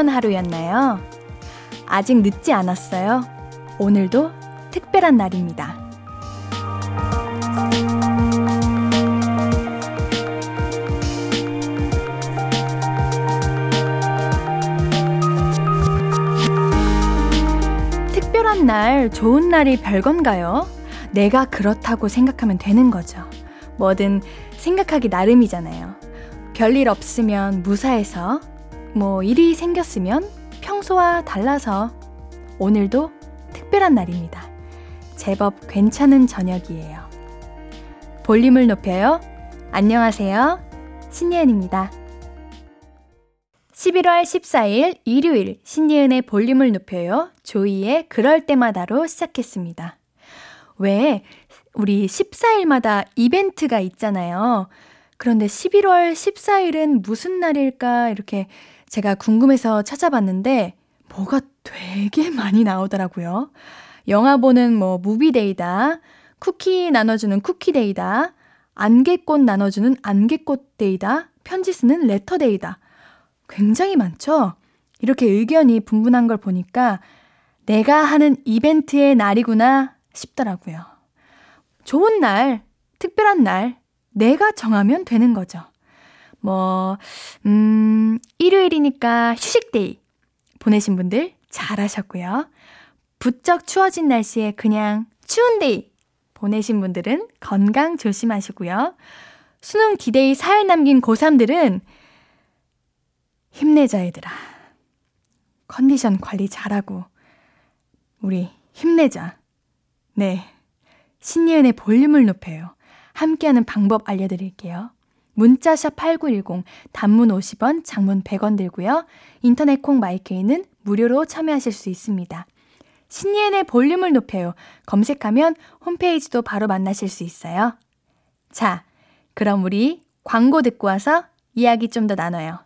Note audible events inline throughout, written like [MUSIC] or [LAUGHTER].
어떤 하루였나요? 아직 늦지 않았어요. 오늘도 특별한 날입니다. 특별한 날, 좋은 날이 별건가요? 내가 그렇다고 생각하면 되는 거죠. 뭐든 생각하기 나름이잖아요. 별일 없으면 무사해서, 뭐 일이 생겼으면 평소와 달라서 오늘도 특별한 날입니다. 제법 괜찮은 저녁이에요. 볼륨을 높여요. 안녕하세요. 신예은입니다. 11월 14일 일요일 신예은의 볼륨을 높여요. 조이의 그럴 때마다로 시작했습니다. 왜 우리 14일마다 이벤트가 있잖아요. 그런데 11월 14일은 무슨 날일까 이렇게 제가 궁금해서 찾아봤는데 뭐가 되게 많이 나오더라고요. 영화 보는 뭐 무비데이다. 쿠키 나눠주는 쿠키데이다. 안개꽃 나눠주는 안개꽃데이다. 편지 쓰는 레터데이다. 굉장히 많죠? 이렇게 의견이 분분한 걸 보니까 내가 하는 이벤트의 날이구나 싶더라고요. 좋은 날, 특별한 날, 내가 정하면 되는 거죠. 뭐, 음, 일요일이니까 휴식day 보내신 분들 잘하셨고요. 부쩍 추워진 날씨에 그냥 추운day 보내신 분들은 건강 조심하시고요. 수능 디데이 사흘 남긴 고3들은 힘내자 얘들아. 컨디션 관리 잘하고 우리 힘내자. 네. 신예은의 볼륨을 높여요. 함께하는 방법 알려드릴게요. 문자샵 8910, 단문 50원, 장문 100원 들고요. 인터넷 콩 마이케이는 무료로 참여하실 수 있습니다. 신예은의 볼륨을 높여요. 검색하면 홈페이지도 바로 만나실 수 있어요. 자, 그럼 우리 광고 듣고 와서 이야기 좀 더 나눠요.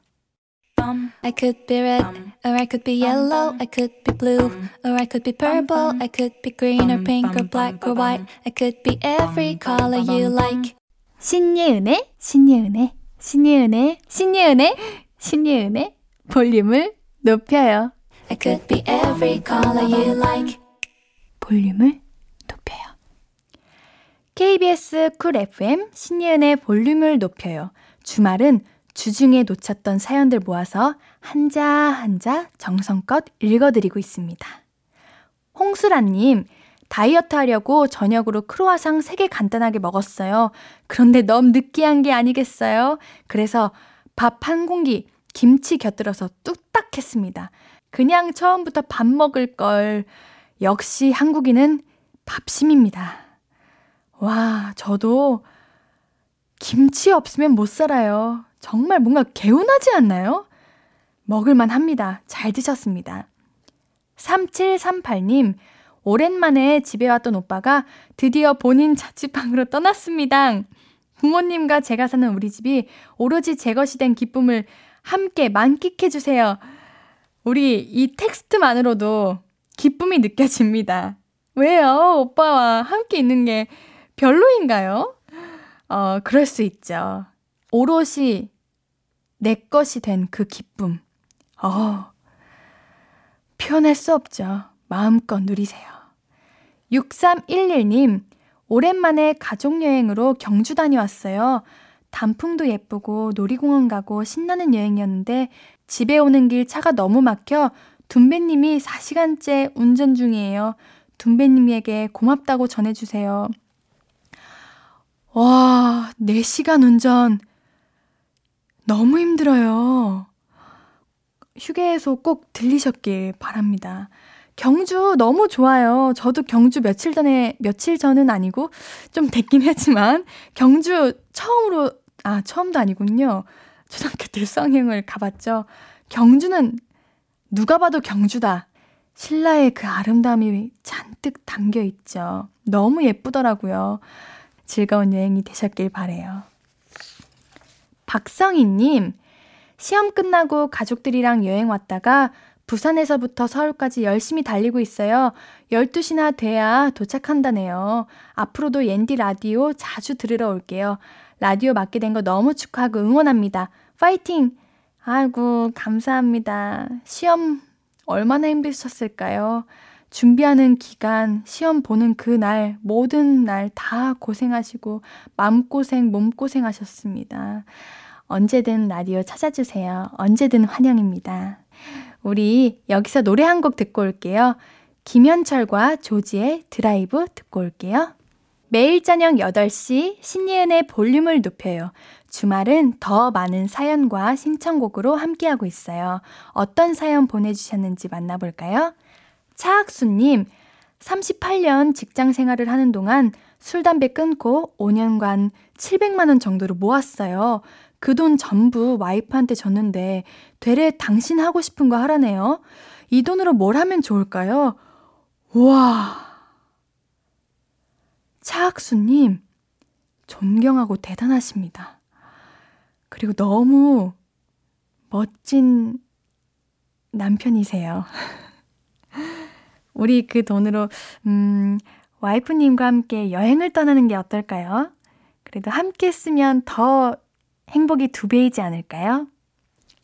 I could be red, or I could be yellow, I could be blue, or I could be purple, I could be green or pink or black or white, I could be every color you like. 신예은의, 신예은의, 신예은의, 신예은의, 신예은의 볼륨을 높여요. I could be every color you like. 볼륨을 높여요. KBS 쿨 FM 신예은의 볼륨을 높여요. 주말은 주중에 놓쳤던 사연들 모아서 한자 한자 정성껏 읽어드리고 있습니다. 홍수라님, 다이어트 하려고 저녁으로 크로아상 3개 간단하게 먹었어요. 그런데 너무 느끼한 게 아니겠어요? 그래서 밥 한 공기, 김치 곁들여서 뚝딱 했습니다. 그냥 처음부터 밥 먹을 걸. 역시 한국인은 밥심입니다. 와, 저도 김치 없으면 못 살아요. 정말 뭔가 개운하지 않나요? 먹을만 합니다. 잘 드셨습니다. 3738님, 오랜만에 집에 왔던 오빠가 드디어 본인 자취방으로 떠났습니다. 부모님과 제가 사는 우리 집이 오로지 제 것이 된 기쁨을 함께 만끽해주세요. 우리 이 텍스트만으로도 기쁨이 느껴집니다. 왜요? 오빠와 함께 있는 게 별로인가요? 어, 그럴 수 있죠. 오롯이 내 것이 된 그 기쁨. 어, 표현할 수 없죠. 마음껏 누리세요. 6311님, 오랜만에 가족여행으로 경주 다녀왔어요. 단풍도 예쁘고 놀이공원 가고 신나는 여행이었는데 집에 오는 길 차가 너무 막혀 둠배님이 4시간째 운전 중이에요. 둠배님에게 고맙다고 전해주세요. 와, 4시간 운전. 너무 힘들어요. 휴게소 꼭 들리셨길 바랍니다. 경주 너무 좋아요. 저도 경주 며칠 전에, 며칠 전은 아니고 좀 됐긴 했지만, 경주 처음으로, 아, 처음도 아니군요. 초등학교 때 수학여행을 가봤죠. 경주는 누가 봐도 경주다. 신라의 그 아름다움이 잔뜩 담겨 있죠. 너무 예쁘더라고요. 즐거운 여행이 되셨길 바래요. 박성희님, 시험 끝나고 가족들이랑 여행 왔다가 부산에서부터 서울까지 열심히 달리고 있어요. 12시나 돼야 도착한다네요. 앞으로도 옌디 라디오 자주 들으러 올게요. 라디오 맡게 된 거 너무 축하하고 응원합니다. 파이팅! 아이고, 감사합니다. 시험 얼마나 힘드셨을까요? 준비하는 기간, 시험 보는 그 날, 모든 날 다 고생하시고, 마음고생, 몸고생 하셨습니다. 언제든 라디오 찾아주세요. 언제든 환영입니다. 우리 여기서 노래 한 곡 듣고 올게요. 김현철과 조지의 드라이브 듣고 올게요. 매일 저녁 8시 신예은의 볼륨을 높여요. 주말은 더 많은 사연과 신청곡으로 함께하고 있어요. 어떤 사연 보내주셨는지 만나볼까요? 차학수님, 38년 직장 생활을 하는 동안 술, 담배 끊고 5년간 700만원 정도를 모았어요. 그 돈 전부 와이프한테 줬는데, 되레 당신 하고 싶은 거 하라네요. 이 돈으로 뭘 하면 좋을까요? 우와. 차학수님, 존경하고 대단하십니다. 그리고 너무 멋진 남편이세요. [LAUGHS] 우리 그 돈으로, 음, 와이프님과 함께 여행을 떠나는 게 어떨까요? 그래도 함께 쓰면 더 행복이 두 배이지 않을까요?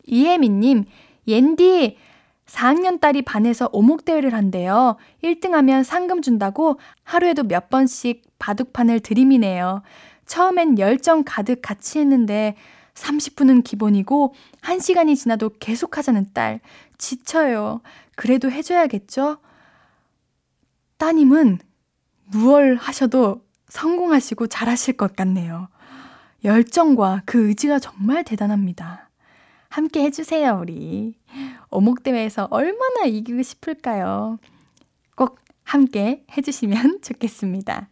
이혜민님, 옌디, 4학년 딸이 반에서 오목대회를 한대요. 1등 하면 상금 준다고 하루에도 몇 번씩 바둑판을 들이미네요. 처음엔 열정 가득 같이 했는데 30분은 기본이고 1시간이 지나도 계속 하자는 딸. 지쳐요. 그래도 해줘야겠죠? 따님은 무얼 하셔도 성공하시고 잘하실 것 같네요. 열정과 그 의지가 정말 대단합니다. 함께 해주세요, 우리. 오목대회에서 얼마나 이기고 싶을까요? 꼭 함께 해주시면 [LAUGHS] 좋겠습니다.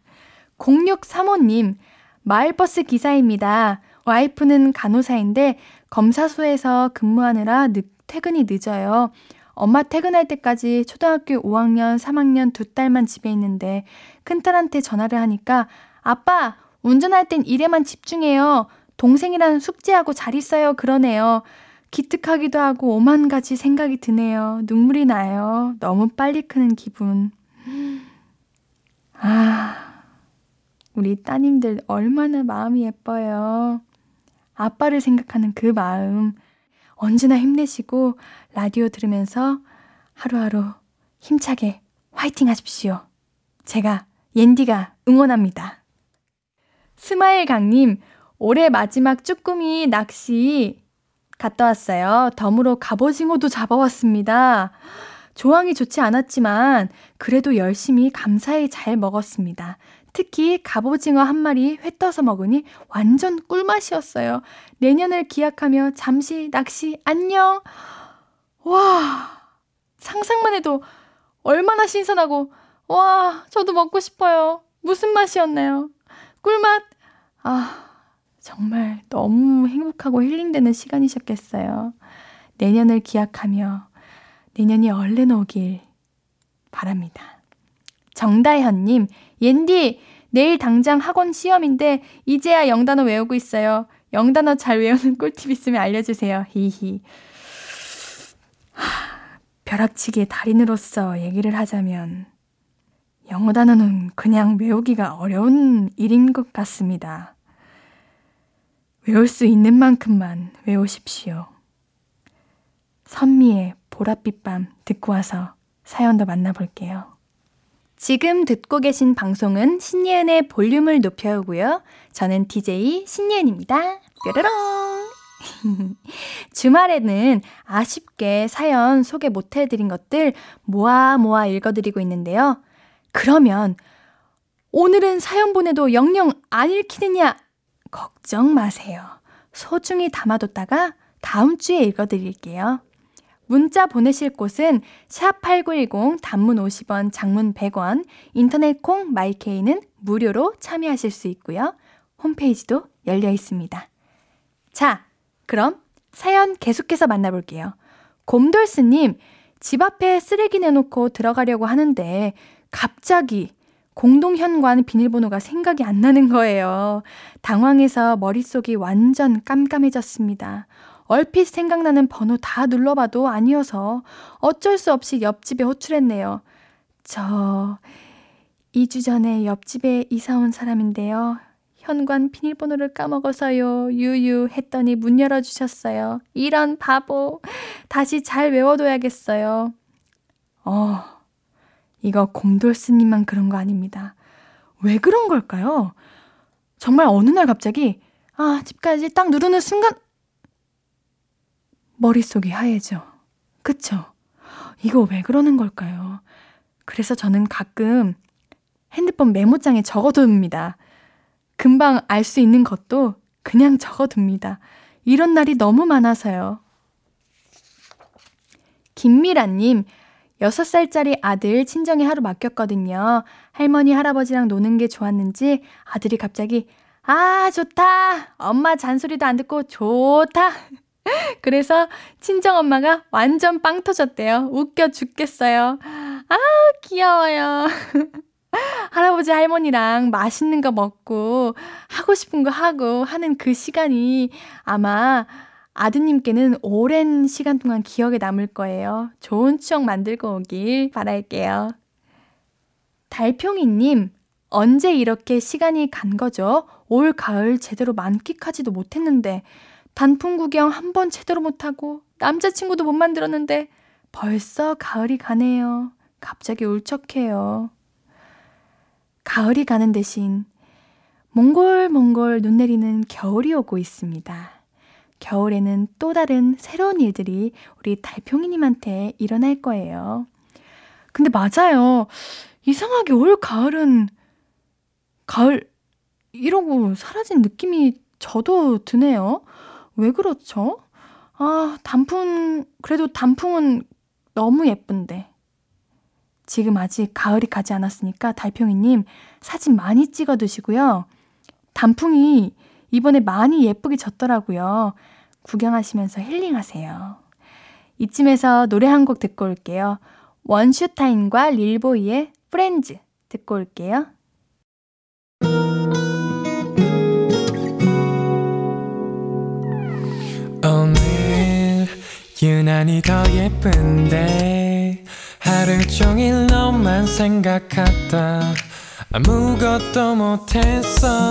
0635님, 마을버스 기사입니다. 와이프는 간호사인데 검사소에서 근무하느라 늦, 퇴근이 늦어요. 엄마 퇴근할 때까지 초등학교 5학년, 3학년 두 딸만 집에 있는데 큰딸한테 전화를 하니까 아빠, 운전할 땐 일에만 집중해요. 동생이랑 숙제하고 잘 있어요. 그러네요. 기특하기도 하고 오만 가지 생각이 드네요. 눈물이 나요. 너무 빨리 크는 기분. 아, 우리 따님들 얼마나 마음이 예뻐요. 아빠를 생각하는 그 마음. 언제나 힘내시고 라디오 들으면서 하루하루 힘차게 화이팅 하십시오. 제가 옌디가 응원합니다. 스마일 강님, 올해 마지막 쭈꾸미 낚시 갔다 왔어요. 덤으로 갑오징어도 잡아왔습니다. 조항이 좋지 않았지만 그래도 열심히 감사히 잘 먹었습니다. 특히 갑오징어 한 마리 회 떠서 먹으니 완전 꿀맛이었어요. 내년을 기약하며 잠시 낚시 안녕. 와, 상상만 해도 얼마나 신선하고, 와, 저도 먹고 싶어요. 무슨 맛이었나요? 꿀맛. 아, 정말 너무 행복하고 힐링되는 시간이셨겠어요. 내년을 기약하며 내년이 얼른 오길 바랍니다. 정다현님, 옌디, 내일 당장 학원 시험인데 이제야 영단어 외우고 있어요. 영단어 잘 외우는 꿀팁 있으면 알려주세요. 히히. 벼락치기의 달인으로서 얘기를 하자면 영어 단어는 그냥 외우기가 어려운 일인 것 같습니다. 외울 수 있는 만큼만 외우십시오. 선미의 보랏빛 밤 듣고 와서 사연 도 만나볼게요. 지금 듣고 계신 방송은 신예은의 볼륨을 높여오고요. 저는 DJ 신예은입니다. 뾰로롱! [LAUGHS] 주말에는 아쉽게 사연 소개 못 해드린 것들 모아 모아 읽어드리고 있는데요. 그러면 오늘은 사연 보내도 영영 안 읽히느냐 걱정 마세요. 소중히 담아뒀다가 다음 주에 읽어드릴게요. 문자 보내실 곳은 샵8910 단문 50원, 장문 100원, 인터넷 콩 마이케이는 무료로 참여하실 수 있고요. 홈페이지도 열려 있습니다. 자, 그럼 사연 계속해서 만나볼게요. 곰돌스님, 집 앞에 쓰레기 내놓고 들어가려고 하는데 갑자기 공동현관 비밀번호가 생각이 안 나는 거예요. 당황해서 머릿속이 완전 깜깜해졌습니다. 얼핏 생각나는 번호 다 눌러봐도 아니어서 어쩔 수 없이 옆집에 호출했네요. 저 2주 전에 옆집에 이사 온 사람인데요. 현관 비밀번호를 까먹어서요. 유유 했더니 문 열어주셨어요. 이런 바보. 다시 잘 외워둬야겠어요. 어, 이거 곰돌스님만 그런 거 아닙니다. 왜 그런 걸까요? 정말 어느 날 갑자기, 아, 집까지 딱 누르는 순간, 머릿속이 하얘져. 그쵸? 이거 왜 그러는 걸까요? 그래서 저는 가끔 핸드폰 메모장에 적어둡니다. 금방 알 수 있는 것도 그냥 적어둡니다. 이런 날이 너무 많아서요. 김미라님, 6살짜리 아들 친정에 하루 맡겼거든요. 할머니, 할아버지랑 노는 게 좋았는지 아들이 갑자기, 아, 좋다! 엄마 잔소리도 안 듣고 좋다! [LAUGHS] 그래서 친정 엄마가 완전 빵 터졌대요. 웃겨 죽겠어요. 아, 귀여워요. [LAUGHS] 할아버지 할머니랑 맛있는 거 먹고 하고 싶은 거 하고 하는 그 시간이 아마 아드님께는 오랜 시간 동안 기억에 남을 거예요. 좋은 추억 만들고 오길 바랄게요. 달평이님, 언제 이렇게 시간이 간 거죠? 올 가을 제대로 만끽하지도 못했는데, 단풍 구경 한 번 제대로 못하고, 남자친구도 못 만들었는데, 벌써 가을이 가네요. 갑자기 울적해요. 가을이 가는 대신 몽골몽골 눈 내리는 겨울이 오고 있습니다. 겨울에는 또 다른 새로운 일들이 우리 달평이님한테 일어날 거예요. 근데 맞아요. 이상하게 올 가을은 가을 이러고 사라진 느낌이 저도 드네요. 왜 그렇죠? 아, 단풍, 그래도 단풍은 너무 예쁜데. 지금 아직 가을이 가지 않았으니까 달평이님 사진 많이 찍어 두시고요. 단풍이 이번에 많이 예쁘게 졌더라고요. 구경하시면서 힐링하세요. 이쯤에서 노래 한 곡 듣고 올게요. 원슈타인과 릴보이의 프렌즈 듣고 올게요. 오늘 유난히 더 예쁜데 하루 종일 너만 생각하다 아무것도 못했어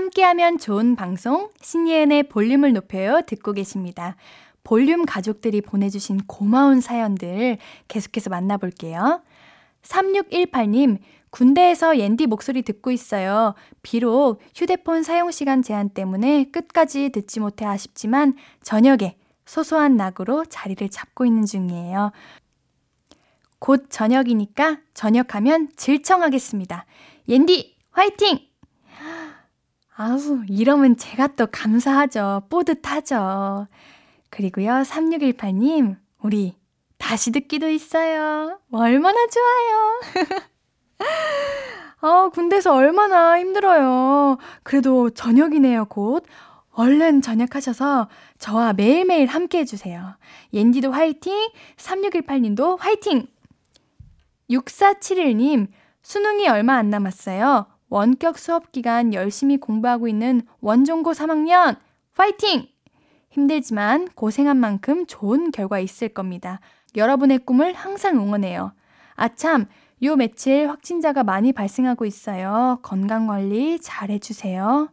함께하면 좋은 방송 신예은의 볼륨을 높여요 듣고 계십니다. 볼륨 가족들이 보내주신 고마운 사연들 계속해서 만나볼게요. 3618님, 군대에서 옌디 목소리 듣고 있어요. 비록 휴대폰 사용 시간 제한 때문에 끝까지 듣지 못해 아쉽지만 저녁에 소소한 낙으로 자리를 잡고 있는 중이에요. 곧 저녁이니까 저녁하면 질청하겠습니다. 옌디 화이팅! 아우, 이러면 제가 또 감사하죠. 뿌듯하죠. 그리고요, 3618님, 우리 다시 듣기도 있어요. 얼마나 좋아요. 아, [LAUGHS] 군대에서 얼마나 힘들어요. 그래도 저녁이네요, 곧. 얼른 전역하셔서 저와 매일매일 함께 해주세요. 옌디도 화이팅! 3618님도 화이팅! 6471님, 수능이 얼마 안 남았어요. 원격 수업 기간 열심히 공부하고 있는 원종고 3학년, 파이팅! 힘들지만 고생한 만큼 좋은 결과 있을 겁니다. 여러분의 꿈을 항상 응원해요. 아참, 요 며칠 확진자가 많이 발생하고 있어요. 건강 관리 잘 해주세요.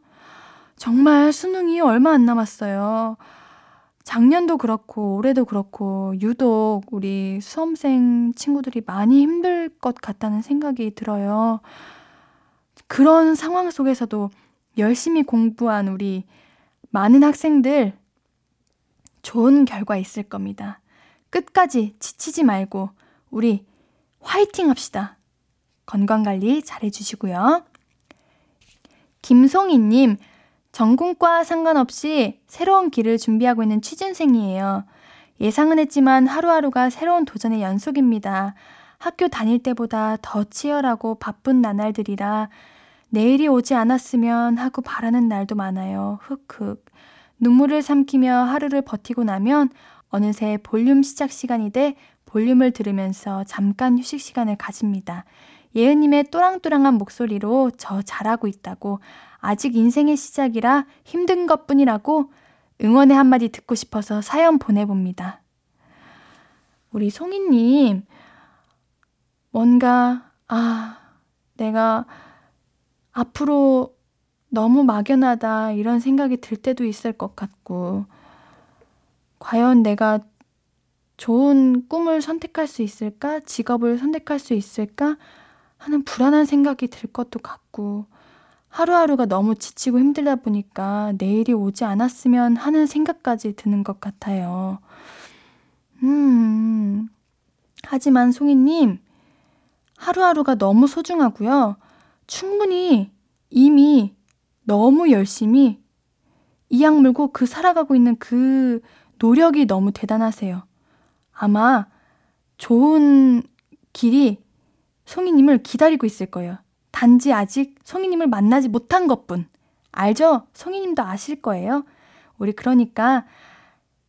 정말 수능이 얼마 안 남았어요. 작년도 그렇고, 올해도 그렇고, 유독 우리 수험생 친구들이 많이 힘들 것 같다는 생각이 들어요. 그런 상황 속에서도 열심히 공부한 우리 많은 학생들 좋은 결과 있을 겁니다. 끝까지 지치지 말고 우리 화이팅 합시다. 건강관리 잘 해주시고요. 김송이님, 전공과 상관없이 새로운 길을 준비하고 있는 취준생이에요. 예상은 했지만 하루하루가 새로운 도전의 연속입니다. 학교 다닐 때보다 더 치열하고 바쁜 나날들이라 내일이 오지 않았으면 하고 바라는 날도 많아요. 흑흑. 눈물을 삼키며 하루를 버티고 나면 어느새 볼륨 시작 시간이 돼 볼륨을 들으면서 잠깐 휴식 시간을 가집니다. 예은님의 또랑또랑한 목소리로 저 잘하고 있다고 아직 인생의 시작이라 힘든 것 뿐이라고 응원의 한마디 듣고 싶어서 사연 보내봅니다. 우리 송이님, 뭔가, 아, 내가 앞으로 너무 막연하다 이런 생각이 들 때도 있을 것 같고, 과연 내가 좋은 꿈을 선택할 수 있을까? 직업을 선택할 수 있을까? 하는 불안한 생각이 들 것도 같고, 하루하루가 너무 지치고 힘들다 보니까 내일이 오지 않았으면 하는 생각까지 드는 것 같아요. 음. 하지만 송이님, 하루하루가 너무 소중하고요. 충분히 이미 너무 열심히 이악 물고 그 살아가고 있는 그 노력이 너무 대단하세요. 아마 좋은 길이 송이님을 기다리고 있을 거예요. 단지 아직 송이님을 만나지 못한 것 뿐. 알죠? 송이님도 아실 거예요. 우리 그러니까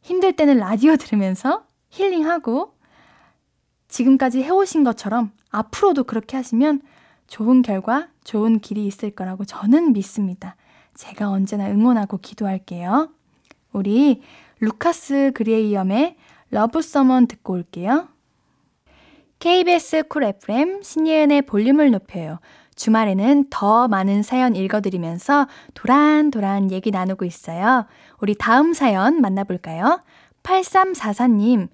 힘들 때는 라디오 들으면서 힐링하고 지금까지 해오신 것처럼 앞으로도 그렇게 하시면 좋은 결과, 좋은 길이 있을 거라고 저는 믿습니다. 제가 언제나 응원하고 기도할게요. 우리 루카스 그레이엄의 Love Someone 듣고 올게요. KBS 쿨 FM 신예은의 볼륨을 높여요. 주말에는 더 많은 사연 읽어드리면서 도란도란 얘기 나누고 있어요. 우리 다음 사연 만나볼까요? 8344님,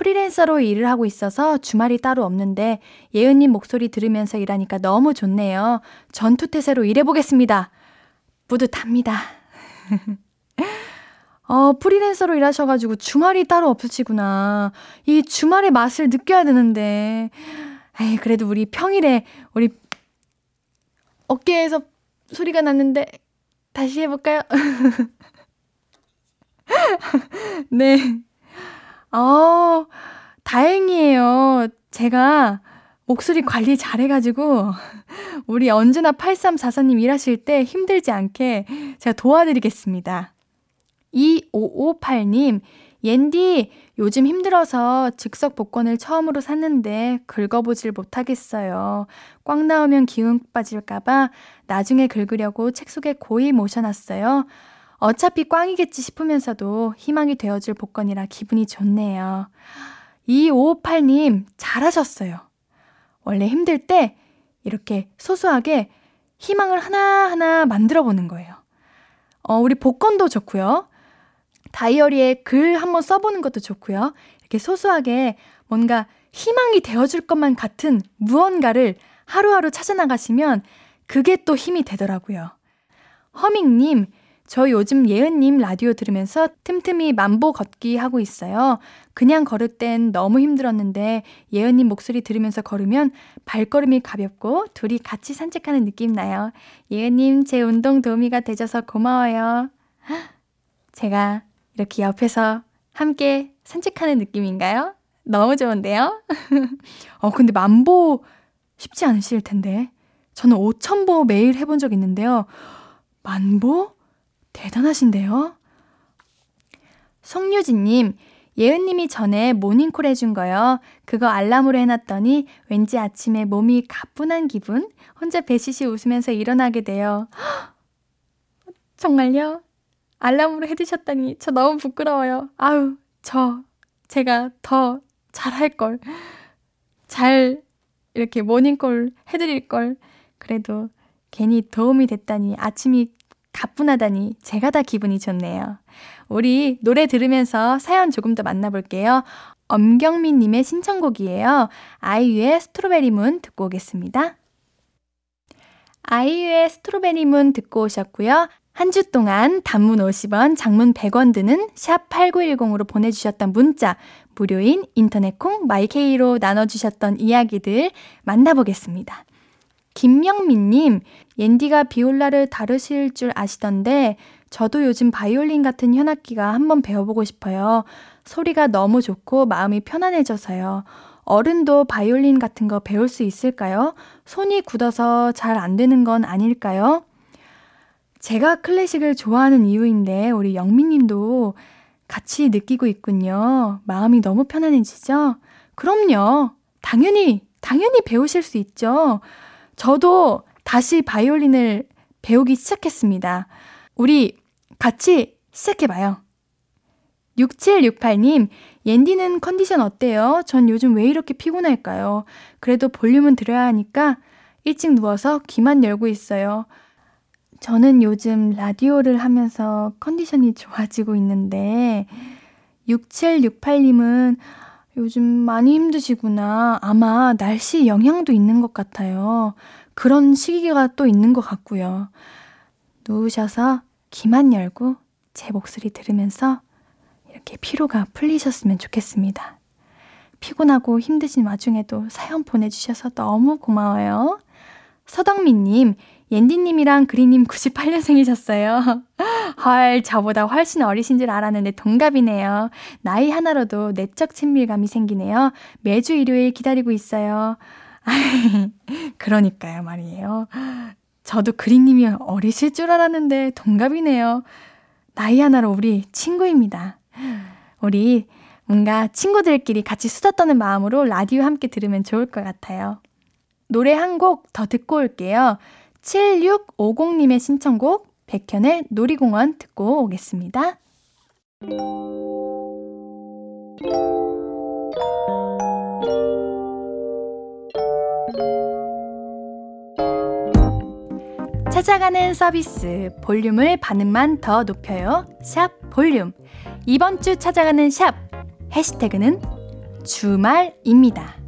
프리랜서로 일을 하고 있어서 주말이 따로 없는데 예은님 목소리 들으면서 일하니까 너무 좋네요. 전투태세로 일해보겠습니다. 뿌듯합니다. [LAUGHS] 어, 프리랜서로 일하셔가지고 주말이 따로 없으시구나. 이 주말의 맛을 느껴야 되는데. 에이, 그래도 우리 평일에 우리 어깨에서 소리가 났는데 다시 해볼까요? [LAUGHS] 네. 어, 다행이에요. 제가 목소리 관리 잘해가지고, [LAUGHS] 우리 언제나 8344님 일하실 때 힘들지 않게 제가 도와드리겠습니다. 2558님, 옌디, 요즘 힘들어서 즉석 복권을 처음으로 샀는데 긁어보질 못하겠어요. 꽝 나오면 기운 빠질까봐 나중에 긁으려고 책 속에 고이 모셔놨어요. 어차피 꽝이겠지 싶으면서도 희망이 되어줄 복권이라 기분이 좋네요. 2558님, 잘하셨어요. 원래 힘들 때 이렇게 소소하게 희망을 하나하나 만들어 보는 거예요. 어, 우리 복권도 좋고요. 다이어리에 글 한번 써보는 것도 좋고요. 이렇게 소소하게 뭔가 희망이 되어줄 것만 같은 무언가를 하루하루 찾아나가시면 그게 또 힘이 되더라고요. 허밍님, 저 요즘 예은님 라디오 들으면서 틈틈이 만보 걷기 하고 있어요. 그냥 걸을 땐 너무 힘들었는데 예은님 목소리 들으면서 걸으면 발걸음이 가볍고 둘이 같이 산책하는 느낌 나요. 예은님 제 운동 도우미가 되셔서 고마워요. [GASPS] 제가 이렇게 옆에서 함께 산책하는 느낌인가요? 너무 좋은데요? [LAUGHS] 어, 근데 만보 쉽지 않으실 텐데. 저는 5천보 매일 해본 적 있는데요. 만보? 대단하신데요? 송유진님, 예은님이 전에 모닝콜 해준 거요. 그거 알람으로 해놨더니 왠지 아침에 몸이 가뿐한 기분? 혼자 배시시 웃으면서 일어나게 돼요. [GASPS] 정말요? 알람으로 해두셨다니 저 너무 부끄러워요. 아우, 저, 제가 더 잘할 걸. 잘, 이렇게 모닝콜 해드릴 걸. 그래도 괜히 도움이 됐다니, 아침이 가뿐하다니, 제가 다 기분이 좋네요. 우리 노래 들으면서 사연 조금 더 만나볼게요. 엄경민님의 신청곡이에요. 아이유의 스트로베리 문 듣고 오겠습니다. 아이유의 strawberry moon 듣고 오셨고요. 한 주 동안 단문 50원, 장문 100원 드는 샵 8910으로 보내주셨던 문자, 무료인 인터넷 콩 마이케이로 나눠주셨던 이야기들 만나보겠습니다. 김명민님, 옌디가 비올라를 다루실 줄 아시던데, 저도 요즘 바이올린 같은 현악기가 한번 배워보고 싶어요. 소리가 너무 좋고 마음이 편안해져서요. 어른도 바이올린 같은 거 배울 수 있을까요? 손이 굳어서 잘 안 되는 건 아닐까요? 제가 클래식을 좋아하는 이유인데 우리 영민 님도 같이 느끼고 있군요. 마음이 너무 편안해지죠? 그럼요. 당연히, 당연히 배우실 수 있죠. 저도 다시 바이올린을 배우기 시작했습니다. 우리 같이 시작해봐요. 6768님, 옌디는 컨디션 어때요? 전 요즘 왜 이렇게 피곤할까요? 그래도 볼륨은 들어야 하니까 일찍 누워서 귀만 열고 있어요. 저는 요즘 라디오를 하면서 컨디션이 좋아지고 있는데, 6768님은 요즘 많이 힘드시구나. 아마 날씨 영향도 있는 것 같아요. 그런 시기가 또 있는 것 같고요. 누우셔서 귀만 열고 제 목소리 들으면서 이렇게 피로가 풀리셨으면 좋겠습니다. 피곤하고 힘드신 와중에도 사연 보내주셔서 너무 고마워요. 서덕민님, 옌디님이랑 그리님 98년생이셨어요. [LAUGHS] 헐, 저보다 훨씬 어리신 줄 알았는데 동갑이네요. 나이 하나로도 내적 친밀감이 생기네요. 매주 일요일 기다리고 있어요. [LAUGHS] 그러니까요, 말이에요. 저도 그리님이 어리실 줄 알았는데 동갑이네요. 나이 하나로 우리 친구입니다. 우리 뭔가 친구들끼리 같이 수다 떠는 마음으로 라디오 함께 들으면 좋을 것 같아요. 노래 한 곡 더 듣고 올게요. 7650님의 신청곡 백현의 놀이공원 듣고 오겠습니다. 찾아가는 서비스 볼륨을 반음만 더 높여요. 샵 볼륨. 이번 주 찾아가는 샵 해시태그는 주말입니다.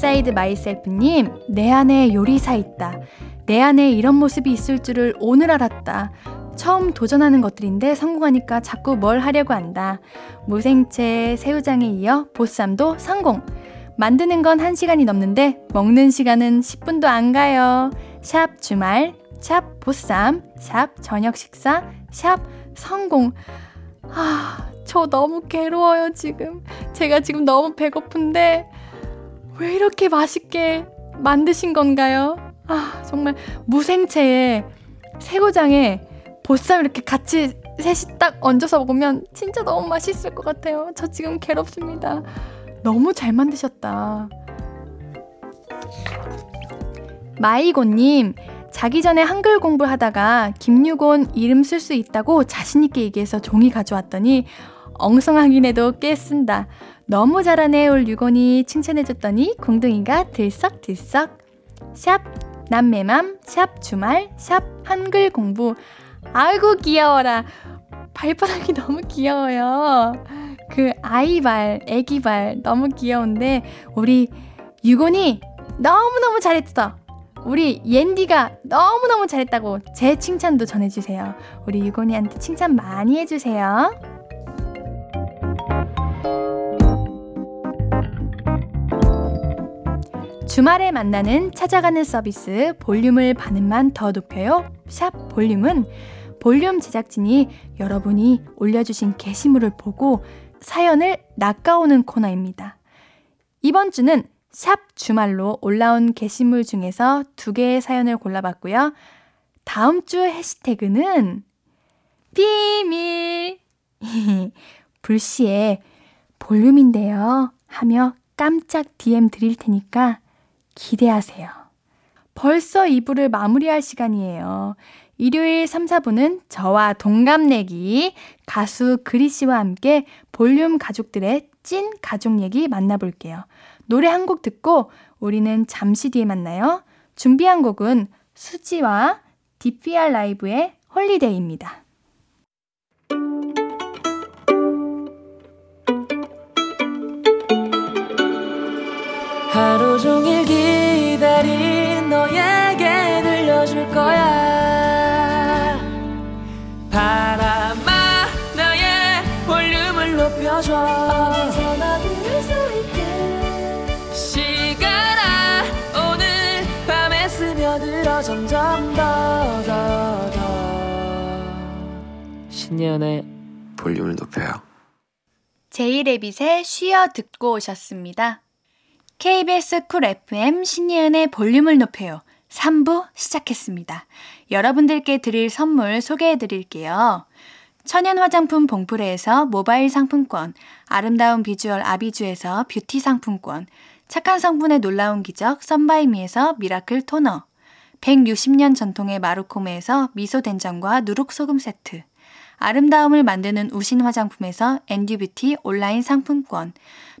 inside myself님, 내 안에 요리사 있다. 내 안에 이런 모습이 있을 줄을 오늘 알았다. 처음 도전하는 것들인데 성공하니까 자꾸 뭘 하려고 한다. 무생채, 새우장에 이어 보쌈도 성공. 만드는 건 1시간이 넘는데 먹는 시간은 10분도 안 가요. 샵 주말, 샵 보쌈, 샵 저녁 식사, 샵 성공. 아, 저 너무 괴로워요, 지금. 제가 지금 너무 배고픈데 왜 이렇게 맛있게 만드신 건가요? 아, 정말 무생채에 새우장에 보쌈 이렇게 같이 셋이 딱 얹어서 먹으면 진짜 너무 맛있을 것 같아요. 저 지금 괴롭습니다. 너무 잘 만드셨다. 마이고님, 자기 전에 한글 공부하다가 김유곤 이름 쓸 수 있다고 자신있게 얘기해서 종이 가져왔더니 엉성하긴 해도 꽤 쓴다. 너무 잘하네, 올 유곤이 칭찬해줬더니 공둥이가 들썩들썩. 샵 남매맘, 샵 주말, 샵 한글 공부. 아이고 귀여워라. 발바닥이 [LAUGHS] 너무 귀여워요. 그 아이발, 애기발 너무 귀여운데 우리 유곤이 너무너무 잘했어. 우리 옌디가 너무너무 잘했다고 제 칭찬도 전해주세요. 우리 유곤이한테 칭찬 많이 해주세요. 주말에 만나는 찾아가는 서비스 볼륨을 반음만 더 높여요. 샵 볼륨은 볼륨 제작진이 여러분이 올려주신 게시물을 보고 사연을 낚아오는 코너입니다. 이번 주는 샵 주말로 올라온 게시물 중에서 두 개의 사연을 골라봤고요. 다음 주 해시태그는 비밀! [LAUGHS] 불시에 볼륨인데요. 하며 깜짝 DM 드릴 테니까 기대하세요. 벌써 2부를 마무리할 시간이에요. 일요일 3, 4부는 저와 동갑내기 가수 그리 씨와 함께 볼륨 가족들의 찐 가족 얘기 만나볼게요. 노래 한 곡 듣고 우리는 잠시 뒤에 만나요. 준비한 곡은 수지와 DPR LIVE의 Holiday입니다. 하루 종일 기다린 너에게 들려줄 거야. 바람아 나의 볼륨을 높여줘. 어디서나 들을 수 있게 시간아 오늘 밤에 스며들어 점점 더 더 더. 신년의 볼륨을 높여요. 제이레빗의 쉬어 듣고 오셨습니다. KBS 쿨 FM 신예은의 볼륨을 높여요. 3부 시작했습니다. 여러분들께 드릴 선물 소개해 드릴게요. 천연 화장품 봉프레에서 모바일 상품권, 아름다운 비주얼 아비주에서 뷰티 상품권, 착한 성분의 놀라운 기적 썬바이미에서 미라클 토너, 160년 전통의 마루코메에서 미소 된장과 누룩 소금 세트, 아름다움을 만드는 우신 화장품에서 엔듀뷰티 온라인 상품권,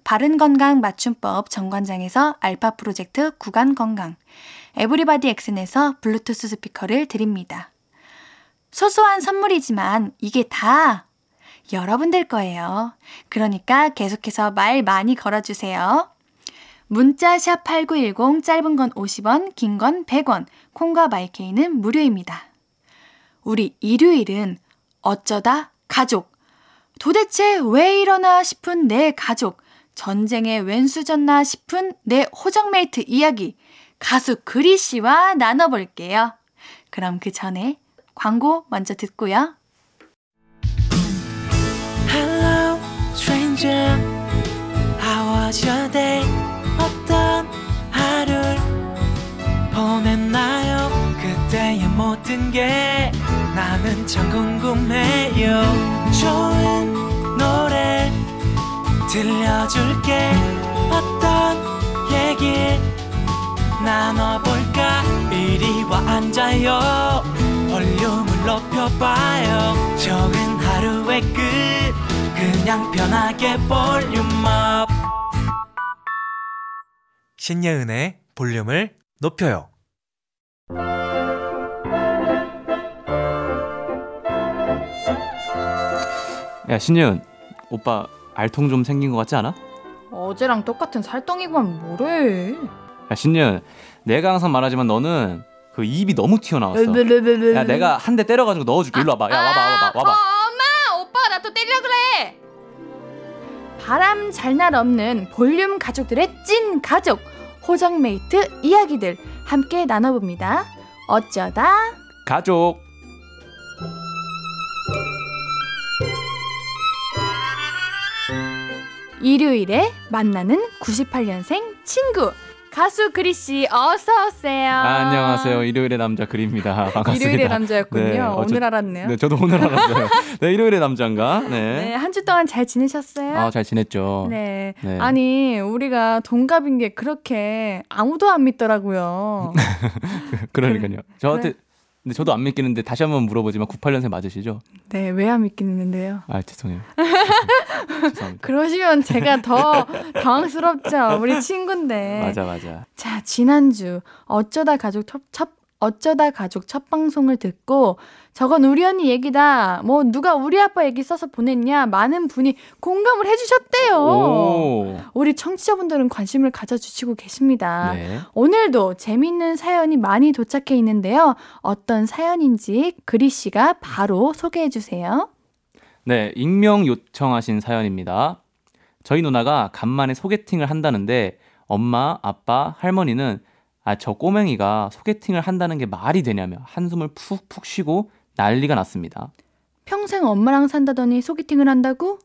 바른 건강 맞춤법 정관장에서 알파 프로젝트 구간 건강, 에브리바디 엑슨에서 블루투스 스피커를 드립니다. 소소한 선물이지만 이게 다 여러분들 거예요. 그러니까 계속해서 말 많이 걸어주세요. 문자 샵 8910 짧은 건 50원, 긴 건 100원, 콩과 마이케이는 무료입니다. 우리 일요일은 어쩌다 가족. 도대체 왜 이러나 싶은 내 가족. 전쟁에 웬수졌나 싶은 내 호정메이트 이야기. 가수 그리 씨와 나눠볼게요. 그럼 그 전에 광고 먼저 듣고요. Hello stranger How was your day 어떤 하루를 보냈나요 그때의 모든 게 나는 참 궁금해요 좋은 노래 들려줄게. 어떤 얘기 나눠볼까? 이리 와 앉아요. 볼륨을 높여봐요. 좋은 하루의 끝. 그냥 편하게 볼륨업. 신예은의 볼륨을 높여요. 야 신예은 오빠 알통 좀 생긴 것 같지 않아? 어제랑 똑같은 살덩이구만 뭐래. 야 신예은 내가 항상 말하지만 너는 그 입이 너무 튀어나왔어 야 내가 한 대 때려가지고 넣어줄게 일로 와봐 야 와봐 와봐 와봐 엄마, 오빠 나 또 때려 그래. 바람 잘 날 없는 볼륨 가족들의 찐 가족 호정메이트 이야기들 함께 나눠봅니다. 어쩌다 가족 일요일에 만나는 98년생 친구 가수 그리 씨 어서 오세요. 아, 안녕하세요 일요일의 남자 그리입니다 [LAUGHS] 반갑습니다 일요일의 남자였군요. 네, 어쩌- 오늘 알았네요. 네 저도 오늘 알았어요 네 일요일의 남자인가 네, [LAUGHS] 네. 한 주 동안 잘 지내셨어요? 아 잘 지냈죠 네. 네. 아니, 우리가 동갑인 게 그렇게 아무도 안 믿더라고요. [LAUGHS] 그러니까요 저한테 그래. 근데 저도 안 믿기는데 다시 한번 물어보지만 98년생 맞으시죠? 네, 왜 안 믿기는데요? 아 죄송해요 [LAUGHS] 죄송합니다 그러시면 제가 더 당황스럽죠. 우리 친구인데. 맞아 맞아 자, 지난주 어쩌다 가족 첫, 첫 어쩌다 가족 첫 방송을 듣고 저건 우리 언니 얘기다. 뭐 누가 우리 아빠 얘기 써서 보냈냐? 많은 분이 공감을 해 주셨대요. 오 우리 청취자분들은 관심을 가져 주시고 계십니다. 네. 오늘도 재밌는 사연이 많이 도착해 있는데요. 어떤 사연인지 그리 씨가 바로 소개해 주세요. 네, 익명 요청하신 사연입니다. 저희 누나가 간만에 소개팅을 한다는데 엄마, 아빠, 할머니는 아, 저 꼬맹이가 소개팅을 한다는 게 말이 되냐며 한숨을 푹푹 쉬고 난리가 났습니다. 평생 엄마랑 산다더니 소개팅을 한다고?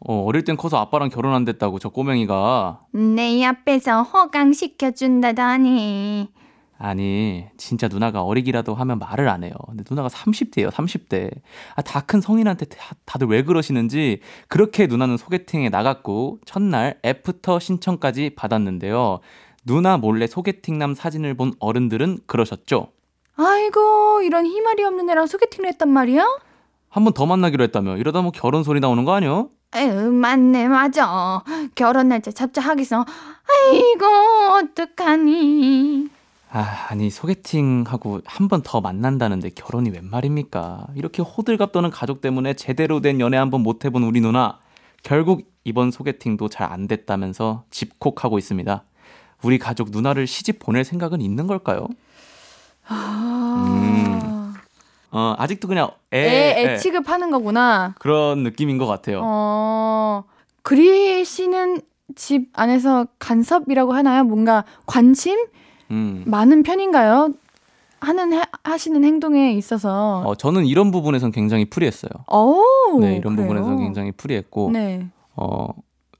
어, 어릴 땐 커서 아빠랑 결혼 안 됐다고 저 꼬맹이가 내 앞에서 허강시켜준다더니. 아니 진짜 누나가 어리기라도 하면 말을 안 해요. 근데 누나가 30대예요, 30대. 아, 다 큰 성인한테 다, 다들 왜 그러시는지 그렇게 누나는 소개팅에 나갔고 첫날 애프터 신청까지 받았는데요. 누나 몰래 소개팅남 사진을 본 어른들은 그러셨죠. 아이고, 이런 히마리 없는 애랑 소개팅을 했단 말이야? 한 번 더 만나기로 했다며 이러다 뭐 결혼 소리 나오는 거 아니요? 에휴, 맞네, 맞아. 결혼 날짜 잡자 하겠어. 아이고, 어떡하니. 아, 아니 소개팅하고 한 번 더 만난다는데 결혼이 웬 말입니까? 이렇게 호들갑 떠는 가족 때문에 제대로 된 연애 한 번 못 해본 우리 누나 결국 이번 소개팅도 잘 안 됐다면서 집콕하고 있습니다. 우리 가족 누나를 시집 보낼 생각은 있는 걸까요? 아. 어, 아직도 그냥 애, 애, 애 애 취급하는 거구나. 그런 느낌인 것 같아요. 어, 그리 씨는 집 안에서 간섭이라고 하나요? 뭔가 관심 음. 많은 편인가요? 하는 해- 하시는 행동에 있어서 어, 저는 이런 부분에선 굉장히 프리했어요. 오, 네, 이런 그래요? 부분에서 굉장히 프리했고, 네. 어,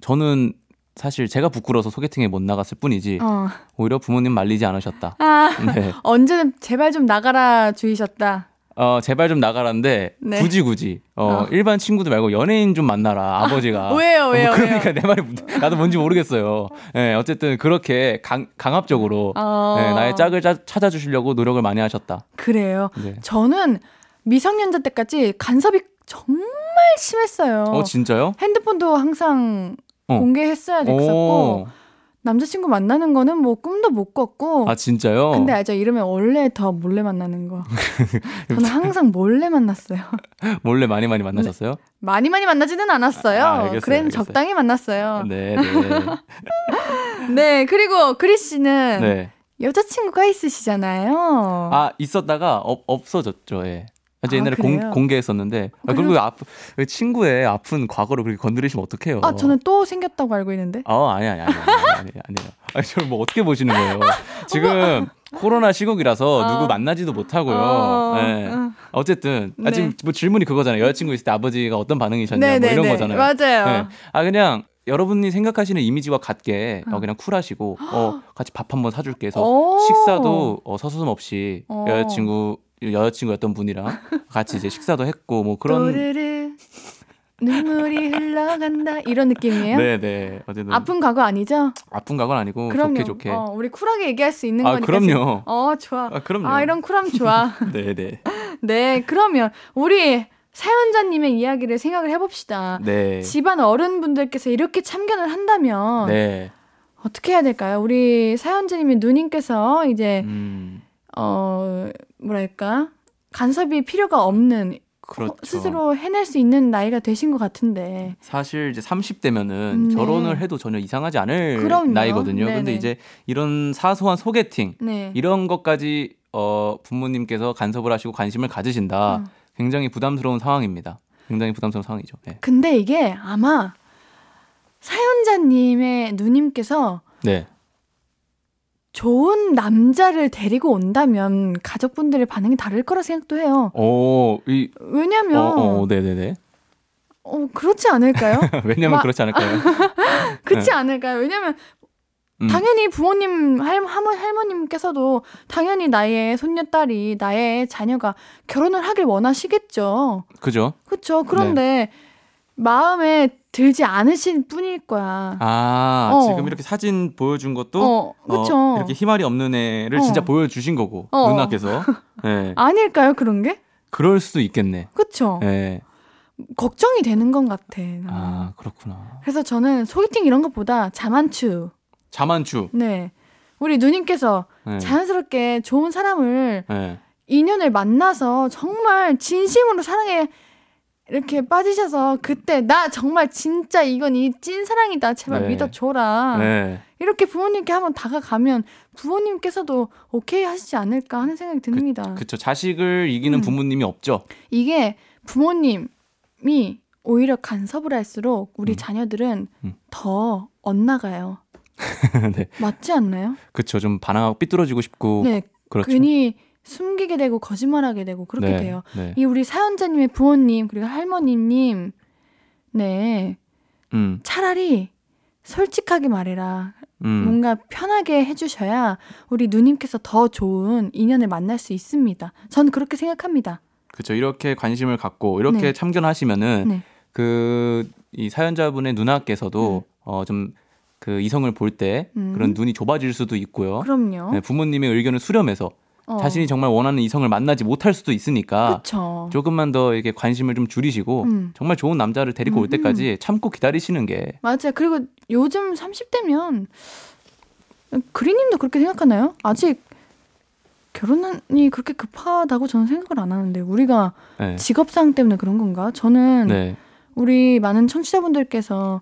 저는 사실 제가 부끄러워서 소개팅에 못 나갔을 뿐이지, 어. 오히려 부모님 말리지 않으셨다. 아, 네. [LAUGHS] 언제는 제발 좀 나가라 주의셨다. 어, 제발 좀 나가라는데, 네. 굳이 굳이, 어, 어. 일반 친구들 말고 연예인 좀 만나라, 아버지가. 왜요, [LAUGHS] 왜요, 어, 그러니까 왜요? 내 말이, 무- 나도 뭔지 모르겠어요. 예, 어쨌든 그렇게 강, 강압적으로, 어. 네, 나의 짝을 짜- 찾아주시려고 노력을 많이 하셨다. 그래요. 네. 저는 미성년자 때까지 간섭이 정말 심했어요. 어, 진짜요? 핸드폰도 항상 어. 공개했어야 됐었고 오. 남자친구 만나는 거는 뭐 꿈도 못 꿨고 아, 진짜요? 근데 알죠 이러면 원래 더 몰래 만나는 거 [LAUGHS] 저는 항상 몰래 만났어요 [LAUGHS] 몰래 많이 많이 만나셨어요? 많이 많이 만나지는 않았어요 아, 알겠어요, 알겠어요. 적당히 만났어요 네. 네, [LAUGHS] 네. 그리고 그리 씨는 네. 여자친구가 있으시잖아요 아, 있었다가 없, 없어졌죠, 예. 제 아, 옛날에 그래요? 공, 공개했었는데. 아, 그래요? 그리고 아프, 그 친구의 아픈 과거를 그렇게 건드리시면 어떡해요. 아 저는 또 생겼다고 알고 있는데 어, 아니, 아니, 아니, 아니, 아니, 아니에요. 아니, 저를 뭐 어떻게 보시는 거예요? [LAUGHS] 지금 코로나 시국이라서 어. 누구 만나지도 못하고요. 어, 예. 어. 어쨌든, 아, 네. 지금 뭐 질문이 그거잖아요. 여자친구 있을 때 아버지가 어떤 반응이셨냐, 뭐 네네네 이런 거잖아요. 맞아요 네. 아 그냥 여러분이 생각하시는 이미지와 같게 어, 어. 그냥 쿨하시고 어, [GASPS] 같이 밥 한번 사줄게 해서 오. 식사도 어, 서스럼 없이 어. 여자친구 여자친구였던 분이랑 같이 이제 식사도 했고 뭐 그런 또르르 눈물이 흘러간다 이런 느낌이에요? 네네 어쨌든 아픈 과거 아니죠? 아픈 각은 아니고 그럼요. 좋게 좋게 어, 우리 쿨하게 얘기할 수 있는 아 거니까. 그럼요. 어, 좋아. 아 그럼요 아, 이런 쿨함 좋아. 네네 [LAUGHS] 네, 그러면 우리 사연자님의 이야기를 생각을 해봅시다. 네 집안 어른분들께서 이렇게 참견을 한다면 네. 어떻게 해야 될까요? 우리 사연자님의 누님께서 이제 음, 어 뭐랄까 간섭이 필요가 없는 그렇죠. 스스로 해낼 수 있는 나이가 되신 것 같은데 사실 이제 30대면은 음, 네. 결혼을 해도 전혀 이상하지 않을 그럼요. 나이거든요. 근데 네네. 이제 이런 사소한 소개팅 네. 이런 것까지 어, 부모님께서 간섭을 하시고 관심을 가지신다. 음. 굉장히 부담스러운 상황입니다. 굉장히 부담스러운 상황이죠. 네. 근데 이게 아마 사연자님의 누님께서 네. 좋은 남자를 데리고 온다면 가족분들의 반응이 다를 거라 생각도 해요. 오, 이, 왜냐면 어, 어, 어, 네네네. 그렇지 않을까요? [LAUGHS] 왜냐면 마- 그렇지 않을까요? [LAUGHS] 그렇지 않을까요? 왜냐면 음, 당연히 부모님 할 할머 할머님께서도 당연히 나의 손녀딸이 나의 자녀가 결혼을 하길 원하시겠죠. 그죠? 그렇죠. 그런데 마음에 들지 않으실 뿐일 거야. 아, 어. 지금 이렇게 사진 보여준 것도 어. 어, 이렇게 희말이 없는 애를 어. 진짜 보여주신 거고 어. 누나께서. 네. [LAUGHS] 아닐까요? 그런 게? 그럴 수도 있겠네. 그렇죠. 네. 걱정이 되는 것 같아. 나는. 아, 그렇구나. 그래서 저는 소개팅 이런 것보다 자만추. 자만추. 네. 우리 누님께서 네. 자연스럽게 좋은 사람을 네. 인연을 만나서 정말 진심으로 사랑에 이렇게 빠지셔서 그때 나 정말 진짜 이건 이 찐사랑이다 제발 네. 믿어줘라 네. 이렇게 부모님께 한번 다가가면 부모님께서도 오케이 하시지 않을까 하는 생각이 듭니다 그 쵸. 자식을 이기는 음. 부모님이 없죠. 이게 부모님이 오히려 간섭을 할수록 우리 음. 자녀들은 음. 더 엇나가요 [LAUGHS] 네. 맞지 않나요? 그쵸. 좀 반항하고 삐뚤어지고 싶고. 네 그렇죠. 괜히 숨기게 되고 거짓말하게 되고 그렇게 네. 돼요 네. 이 우리 사연자님의 부모님 그리고 할머니님 네 음. 차라리 솔직하게 말해라 음. 뭔가 편하게 해주셔야 우리 누님께서 더 좋은 인연을 만날 수 있습니다 전 그렇게 생각합니다 그렇죠. 이렇게 관심을 갖고 이렇게 네. 참견하시면은 네. 그이 사연자분의 누나께서도 어좀 그 이성을 볼때 음. 그런 눈이 좁아질 수도 있고요. 그럼요 네, 부모님의 의견을 수렴해서 어. 자신이 정말 원하는 이성을 만나지 못할 수도 있으니까 그쵸 조금만 더 이렇게 관심을 좀 줄이시고 음. 정말 좋은 남자를 데리고 올 음. 때까지 참고 기다리시는 게 맞아요 그리고 요즘 30대면 그리님도 그렇게 생각하나요? 아직 결혼이 그렇게 급하다고 저는 생각을 안 하는데 우리가 네. 직업상 때문에 그런 건가? 저는 네. 우리 많은 청취자분들께서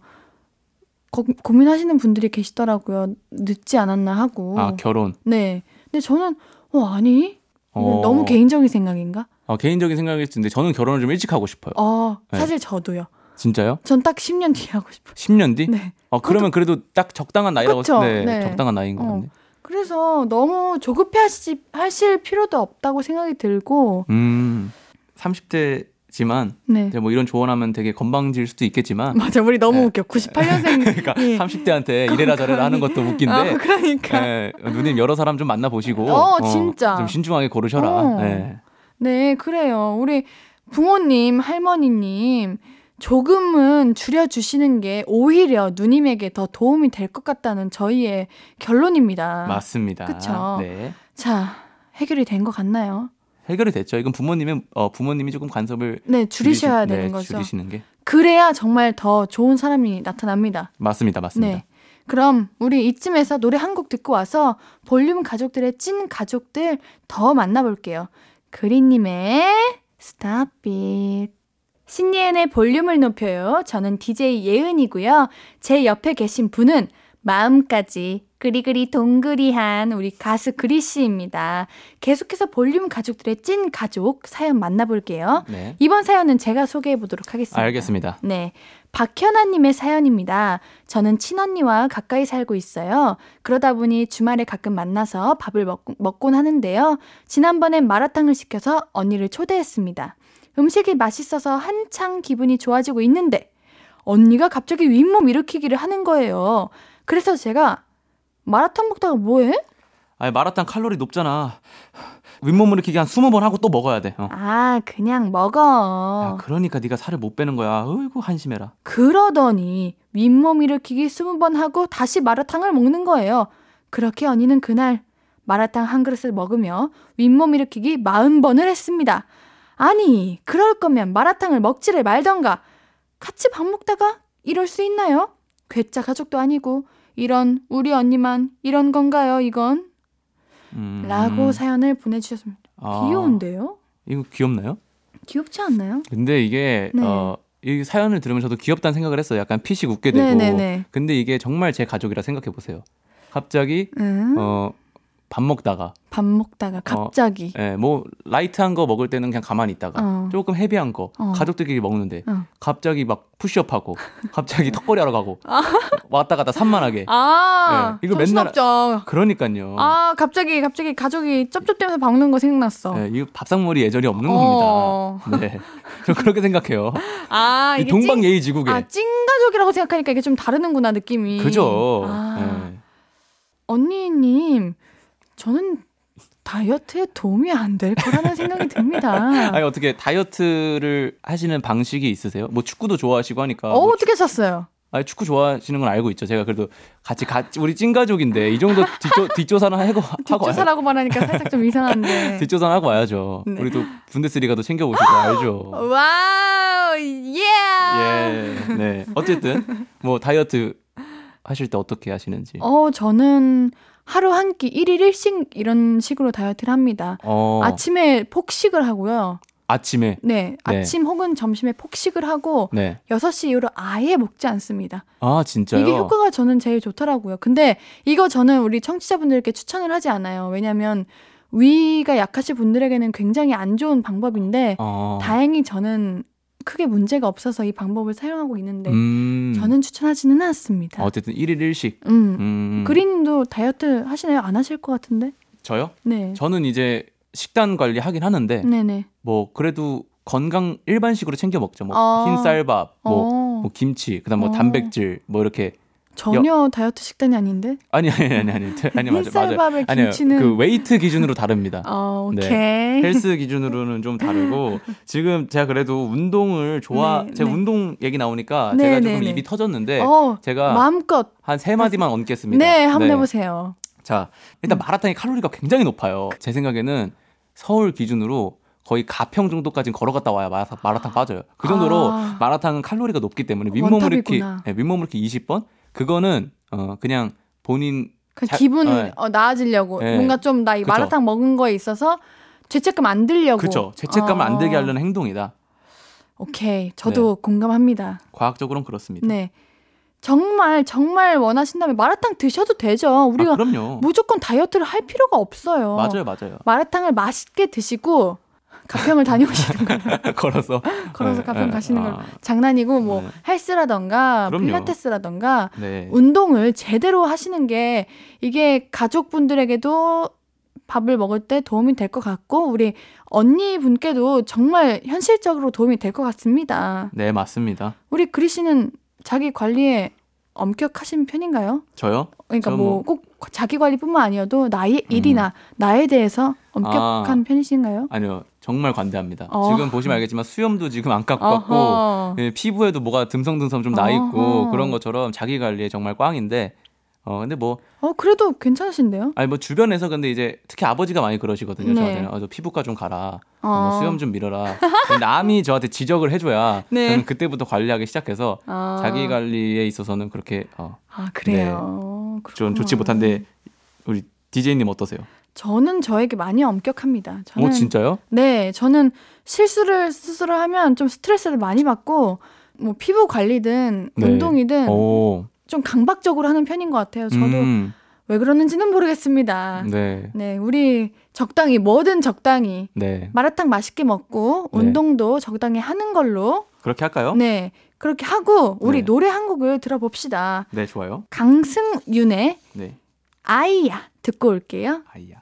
고, 고민하시는 분들이 계시더라고요. 늦지 않았나 하고. 아 결혼. 네. 근데 저는 어 아니 어. 너무 개인적인 생각인가? 어, 개인적인 생각일 수 있는데 저는 결혼을 좀 일찍 하고 싶어요. 어 네. 사실 저도요. 진짜요? 전 딱 10년 뒤에 하고 싶어요. 10년 뒤? 네. 어 그러면 그래도 딱 적당한 나이라고 그쵸? 네, 네. 적당한 나이인 것 어. 같네. 그래서 너무 조급해 하시, 하실 필요도 없다고 생각이 들고, 음, 30대 지만 네. 이제 뭐 이런 조언하면 되게 건방질 수도 있겠지만 맞아, 우리 너무 네. 웃겨. 98년생. [LAUGHS] 그러니까 30대한테 이래라 저래라 하는 것도 웃긴데 아, 그러니까. 예, 누님 여러 사람 좀 만나 보시고 어, 진짜. 좀 신중하게 고르셔라. 어. 예. 네, 그래요. 우리 부모님, 할머니님, 조금은 줄여주시는 게 오히려 누님에게 더 도움이 될 것 같다는 저희의 결론입니다. 맞습니다. 그쵸. 네. 자, 해결이 된 것 같나요? 해결이 됐죠. 이건 부모님의 어, 부모님이 조금 간섭을 네, 줄이셔야 줄이시- 되는 네, 거죠. 줄이시는 게 그래야 정말 더 좋은 사람이 나타납니다. 맞습니다. 맞습니다. 네. 그럼 우리 이쯤에서 노래 한 곡 듣고 와서 볼륨 가족들의 찐 가족들 더 만나볼게요. 그린님의 Stop It. 신예은의 볼륨을 높여요. 저는 DJ 예은이고요. 제 옆에 계신 분은 마음까지 그리그리 동그리한 우리 가수 그리 씨입니다. 계속해서 볼륨 가족들의 찐 가족 사연 만나볼게요. 네. 이번 사연은 제가 소개해 보도록 하겠습니다. 알겠습니다. 네. 박현아님의 사연입니다. 저는 친언니와 가까이 살고 있어요. 그러다 보니 주말에 가끔 만나서 밥을 먹, 먹곤 하는데요. 지난번엔 마라탕을 시켜서 언니를 초대했습니다. 음식이 맛있어서 한창 기분이 좋아지고 있는데, 언니가 갑자기 윗몸 일으키기를 하는 거예요. 그래서 제가, 마라탕 먹다가 뭐해? 아니 마라탕 칼로리 높잖아. 윗몸 일으키기 한 20번 하고 또 먹어야 돼. 어. 아, 그냥 야, 먹어. 그러니까 네가 살을 못 빼는 거야. 어이구 한심해라. 그러더니 윗몸 일으키기 20번 하고 다시 마라탕을 먹는 거예요. 그렇게 언니는 그날 마라탕 한 그릇을 먹으며 윗몸 일으키기 40번을 했습니다. 아니, 그럴 거면 마라탕을 먹지를 말던가. 같이 밥 먹다가 이럴 수 있나요? 괴짜 가족도 아니고 이런 우리 언니만 이런 건가요, 이건? 음. 라고 사연을 보내주셨습니다. 아, 귀여운데요? 이거 귀엽나요? 귀엽지 않나요? 근데 이게 네. 어, 이 사연을 들으면 저도 귀엽다는 생각을 했어요. 약간 피식 웃게 되고. 네네네. 근데 이게 정말 제 가족이라 생각해 보세요. 갑자기 응? 어, 밥 먹다가 밥 먹다가 갑자기. 예, 뭐 light한 거 먹을 때는 그냥 가만히 있다가 어. 조금 heavy한 거 어. 가족들끼리 먹는데 어. 갑자기 막 푸시업하고 [LAUGHS] 갑자기 턱걸이 하러 가고 왔다 갔다 산만하게 아, 네, 이거 맨날- 정신없죠. 그러니까요. 아, 갑자기 갑자기 가족이 쩝쩝대면서 박는 거 생각났어. 예, 이거 밥상머리 예절이 없는 어. 겁니다. 네, [LAUGHS] 저 그렇게 생각해요. 아, 이 동방 찐, 예의 지국에 아, 찐가족이라고 생각하니까 이게 좀 다르는구나, 느낌이. 그죠. 아, 예. 언니님, 저는 다이어트에 도움이 안 될 거라는 생각이 듭니다. [LAUGHS] 아니 어떻게 다이어트를 하시는 방식이 있으세요? 뭐 축구도 좋아하시고 하니까. 어, 뭐 어떻게 샀어요? 아니 축구 좋아하시는 건 알고 있죠. 제가 그래도 같이 같이 우리 찐 가족인데 이 정도 뒷조 뒷조사는 하고 하고 와야, 뒷조사라고 말하니까 살짝 좀 이상한데. [LAUGHS] 뒷조사는 하고 와야죠. 네. 우리 도 분데스리가도 챙겨 보시고 알죠. [LAUGHS] 와우, 예! 예. 네. 어쨌든 뭐 다이어트 하실 때 어떻게 하시는지. 어, 저는 하루 한 끼, 1일 1식 이런 식으로 다이어트를 합니다. 어, 아침에 폭식을 하고요. 아침에 네, 네. 아침 혹은 점심에 폭식을 하고 네. 6시 이후로 아예 먹지 않습니다. 아 진짜요? 이게 효과가 저는 제일 좋더라고요. 근데 이거 저는 우리 청취자분들께 추천을 하지 않아요. 왜냐면 위가 약하신 분들에게는 굉장히 안 좋은 방법인데 어. 다행히 저는 크게 문제가 없어서 이 방법을 사용하고 있는데 음. 저는 추천하지는 않습니다. 어쨌든 1일 1식. 음. 음. 그린님도 다이어트 하시나요? 안 하실 것 같은데? 저요? 네. 저는 이제 식단 관리 하긴 하는데 네네. 뭐 그래도 건강 일반식으로 챙겨 먹죠. 뭐 어. 흰쌀밥, 뭐, 어, 뭐 김치, 그다음 뭐 어. 단백질, 뭐 이렇게 전혀 다이어트 식단이 아닌데? 아니 아니 아니 아니 아니 맞아 맞아. 흰쌀밥에 아니요 김치는 그 웨이트 기준으로 다릅니다. 어, 네. 오케이. 헬스 기준으로는 좀 다르고 [LAUGHS] 지금 제가 그래도 운동을 좋아 네, 제가 네. 운동 얘기 나오니까 네, 제가 네, 조금 네. 입이 터졌는데 어, 제가 마음껏. 한 세 마디만 얹겠습니다. 네, 한번 해 보세요. 자, 일단 마라탕의 칼로리가 굉장히 높아요. 제 생각에는 서울 기준으로 거의 가평 정도까지는 걸어갔다 와야 마라탕, 마라탕 빠져요. 그 정도로 아. 마라탕은 칼로리가 높기 때문에 윗몸을 이렇게. 네, 윗몸을 이렇게 20번 그거는 어 그냥 본인 그 자- 기분 네. 어, 나아지려고 네. 뭔가 좀 나 이. 마라탕 먹은 거에 있어서 죄책감 안 들려고. 그쵸 죄책감을 안 들게 어. 하려는 행동이다. 오케이, 저도 공감합니다. 과학적으로는 그렇습니다. 네, 정말 정말 원하신다면 마라탕 드셔도 되죠. 우리가 아, 그럼요. 무조건 다이어트를 할 필요가 없어요. 맞아요, 맞아요. 마라탕을 맛있게 드시고 가평을 다녀오시는 거예요. [LAUGHS] 걸어서 걸어서 네, 가평 네. 가시는 아. 걸 장난이고 뭐 네. 헬스라던가 그럼요. 필라테스라던가 네. 운동을 제대로 하시는 게 이게 가족분들에게도 밥을 먹을 때 도움이 될 것 같고 우리 언니 분께도 정말 현실적으로 도움이 될 것 같습니다. 네, 맞습니다. 우리 그리 씨는 자기 관리에 엄격하신 편인가요? 저요? 그러니까 저뭐 뭐- 꼭 자기 관리뿐만 아니어도 나의 일이나 나에 대해서 엄격한 아. 편이신가요? 아니요. 정말 관대합니다. 어. 지금 보시면 알겠지만 수염도 지금 안 어허. 예, 피부에도 뭐가 듬성듬성 좀 나 있고 어허. 그런 것처럼 자기 관리에 정말 꽝인데 어 근데 뭐 어 그래도 괜찮으신데요? 아니 뭐 주변에서 근데 이제 특히 아버지가 많이 그러시거든요. 네. 저한테는 어, 저 피부과 좀 가라. 어, 어. 뭐 수염 좀 밀어라. 남이 저한테 지적을 해줘야 네. 저는 그때부터 관리하기 시작해서 아. 자기 관리에 있어서는 그렇게 어, 아 그래요. 좀 좋지. 못한데 우리 DJ님 어떠세요? 저는 저에게 많이 엄격합니다. 저는 어 진짜요? 네, 저는 실수를 스스로 하면 좀 스트레스를 많이 받고 뭐 피부 관리든 네. 운동이든 오. 좀 강박적으로 하는 편인 것 같아요. 저도 음, 왜 그러는지는 모르겠습니다. 네. 네, 우리 적당히 뭐든 적당히 네. 마라탕 맛있게 먹고 네. 운동도 적당히 하는 걸로 그렇게 할까요? 네 그렇게 하고 우리 네. 노래 한 곡을 들어봅시다. 네, 좋아요. 강승윤의 네. 아이야 듣고 올게요. 아이야.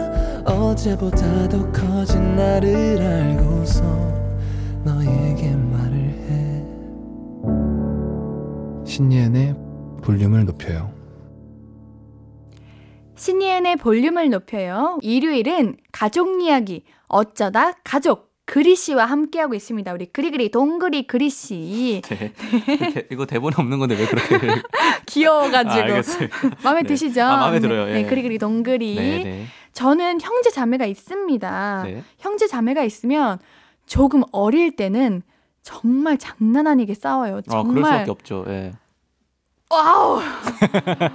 어제보다 더 커진 나를 알고서 너에게 말을 해 신예은의 볼륨을 높여요. 신이은의 볼륨을 높여요. 일요일은 가족 이야기 어쩌다 가족 그리 씨와 함께하고 있습니다. 우리 그리그리 동그리 그리 씨 네. 대- 이거 대본에 없는 건데 왜 그렇게 [LAUGHS] 귀여워가지고 아. [LAUGHS] 마음에 네. 드시죠? 아, 마음에 들어요. 네, 예. 네, 그리그리 동그리. 네, 네. 저는 형제 자매가 있습니다. 네. 형제 자매가 있으면 조금 어릴 때는 정말 장난 아니게 싸워요. 아, 그럴 정말 수밖에 없죠. 예. 아우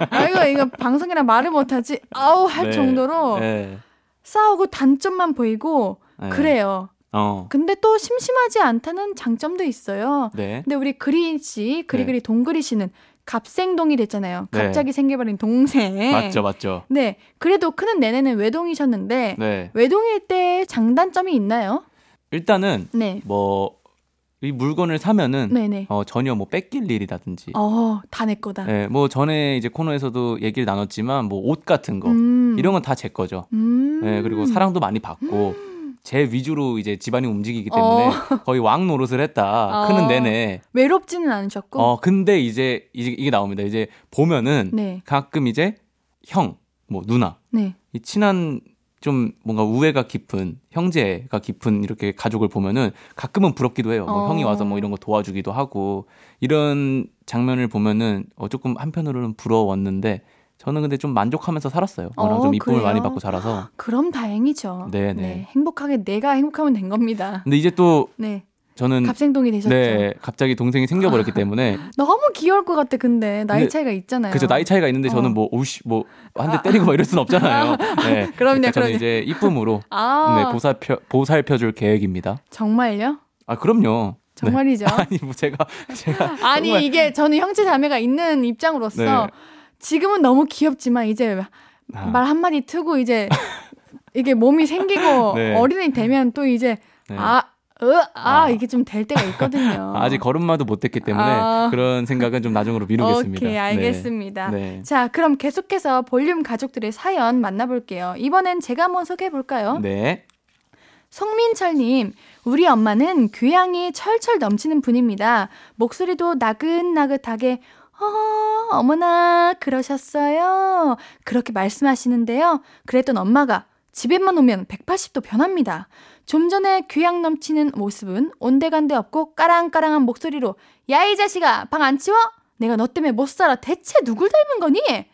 아 이거 이거 방송이라 말을 못하지 아우 할 네. 정도로 예. 싸우고 단점만 보이고 예. 그래요. 어. 근데 또 심심하지 않다는 장점도 있어요. 네. 근데 우리 그리 씨, 그리그리 동그리 씨는 갑생동이 됐잖아요. 네. 갑자기 생겨버린 동생. 맞죠, 맞죠. 네. 그래도 크는 내내는 외동이셨는데 네. 외동일 때 장단점이 있나요? 일단은 네. 뭐 이 물건을 사면은 네네. 어, 전혀 뭐 뺏길 일이라든지 어, 다 내 거다. 네, 뭐 전에 이제 코너에서도 얘기를 나눴지만 뭐 옷 같은 거 음. 이런 건 다 제 거죠. 음. 네, 그리고 사랑도 많이 받고 제 위주로 이제 집안이 움직이기 때문에 [LAUGHS] 거의 왕 노릇을 했다. 어. 크는 내내. 외롭지는 않으셨고. 어, 근데 이제 이제 이게 나옵니다. 이제 보면은 네. 가끔 이제 형, 뭐 누나, 네. 이 친한 좀 뭔가 우애가 깊은 형제가 깊은 이렇게 가족을 보면은 가끔은 부럽기도 해요. 뭐 어. 형이 와서 뭐 이런 거 도와주기도 하고 이런 장면을 보면은 어 조금 한편으로는 부러웠는데 저는 근데 좀 만족하면서 살았어요. 어, 좀 이쁨을 그래요? 많이 받고 자라서. 그럼 다행이죠. 네네. 행복하게 내가 행복하면 된 겁니다. 근데 이제 또 네. 저는 갑생동이 되셨죠. 네 갑자기 동생이 생겨버렸기 때문에 너무 귀여울 것 같아. 근데 나이 근데 차이가 있잖아요. 그죠 나이 차이가 있는데 저는 어. 뭐 오씨 뭐 한 대 때리고 막 이럴 순 없잖아요. [LAUGHS] 네. 그럼요, 그러니까 저는 그럼요. 이제 이쁨으로 아, 네 보살펴 보살펴줄 계획입니다. 정말요? 아 그럼요. 네. 정말이죠. [LAUGHS] 아니 뭐 제가 제가 아니 정말- 이게 저는 형제 자매가 있는 입장으로서 네. 지금은 너무 귀엽지만 이제 아. 말 한마디 트고 이제 이게 몸이 생기고 [LAUGHS] 네. 어린이 되면 또 이제 네. 아, 으, 아, 아. 이게 좀 될 때가 있거든요. [LAUGHS] 아직 걸음마도 못 됐기 때문에 아. 그런 생각은 좀 나중으로 미루겠습니다. 오케이, 알겠습니다. 네. 자, 그럼 계속해서 볼륨 가족들의 사연 만나볼게요. 이번엔 제가 한번 소개해 볼까요? 네. 송민철님, 우리 엄마는 교양이 철철 넘치는 분입니다. 목소리도 나긋나긋하게, 어, 어머나, 그러셨어요. 그렇게 말씀하시는데요. 그랬던 엄마가 집에만 오면 180도 변합니다. 좀 전에 교양 넘치는 모습은 온데간데 없고 까랑까랑한 목소리로, 야, 이 자식아, 방 안 치워? 내가 너 때문에 못 살아. 대체 누굴 닮은 거니?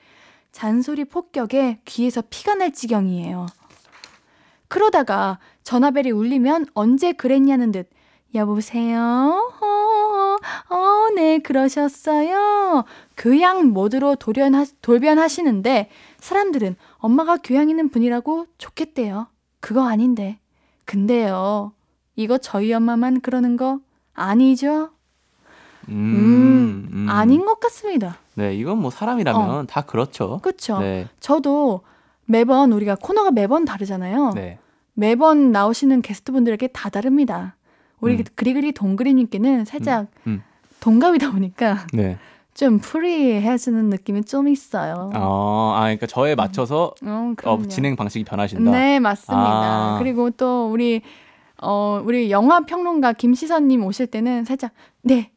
잔소리 폭격에 귀에서 피가 날 지경이에요. 그러다가 전화벨이 울리면 언제 그랬냐는 듯 여보세요? 어, 어, 네, 그러셨어요. 교양 모드로 돌변하, 돌변하시는데 사람들은 엄마가 교양 있는 분이라고 좋겠대요. 그거 아닌데. 근데요, 이거 저희 엄마만 그러는 거 아니죠? 음, 음. 아닌 것 같습니다. 네, 이건 뭐 사람이라면 다 그렇죠. 그쵸? 네. 저도 매번 우리가 코너가 매번 다르잖아요. 네. 매번 나오시는 게스트분들에게 다 다릅니다. 우리 음. 그리그리 동그리님께는 살짝 음. 동갑이다 보니까 네. 좀 프리해지는 느낌이 좀 있어요. 어, 아, 그러니까 저에 맞춰서 어, 어, 그럼요. 진행 방식이 변하신다. 네, 맞습니다. 아. 그리고 또 우리 어 우리 영화 평론가 김시선님 오실 때는 살짝 네,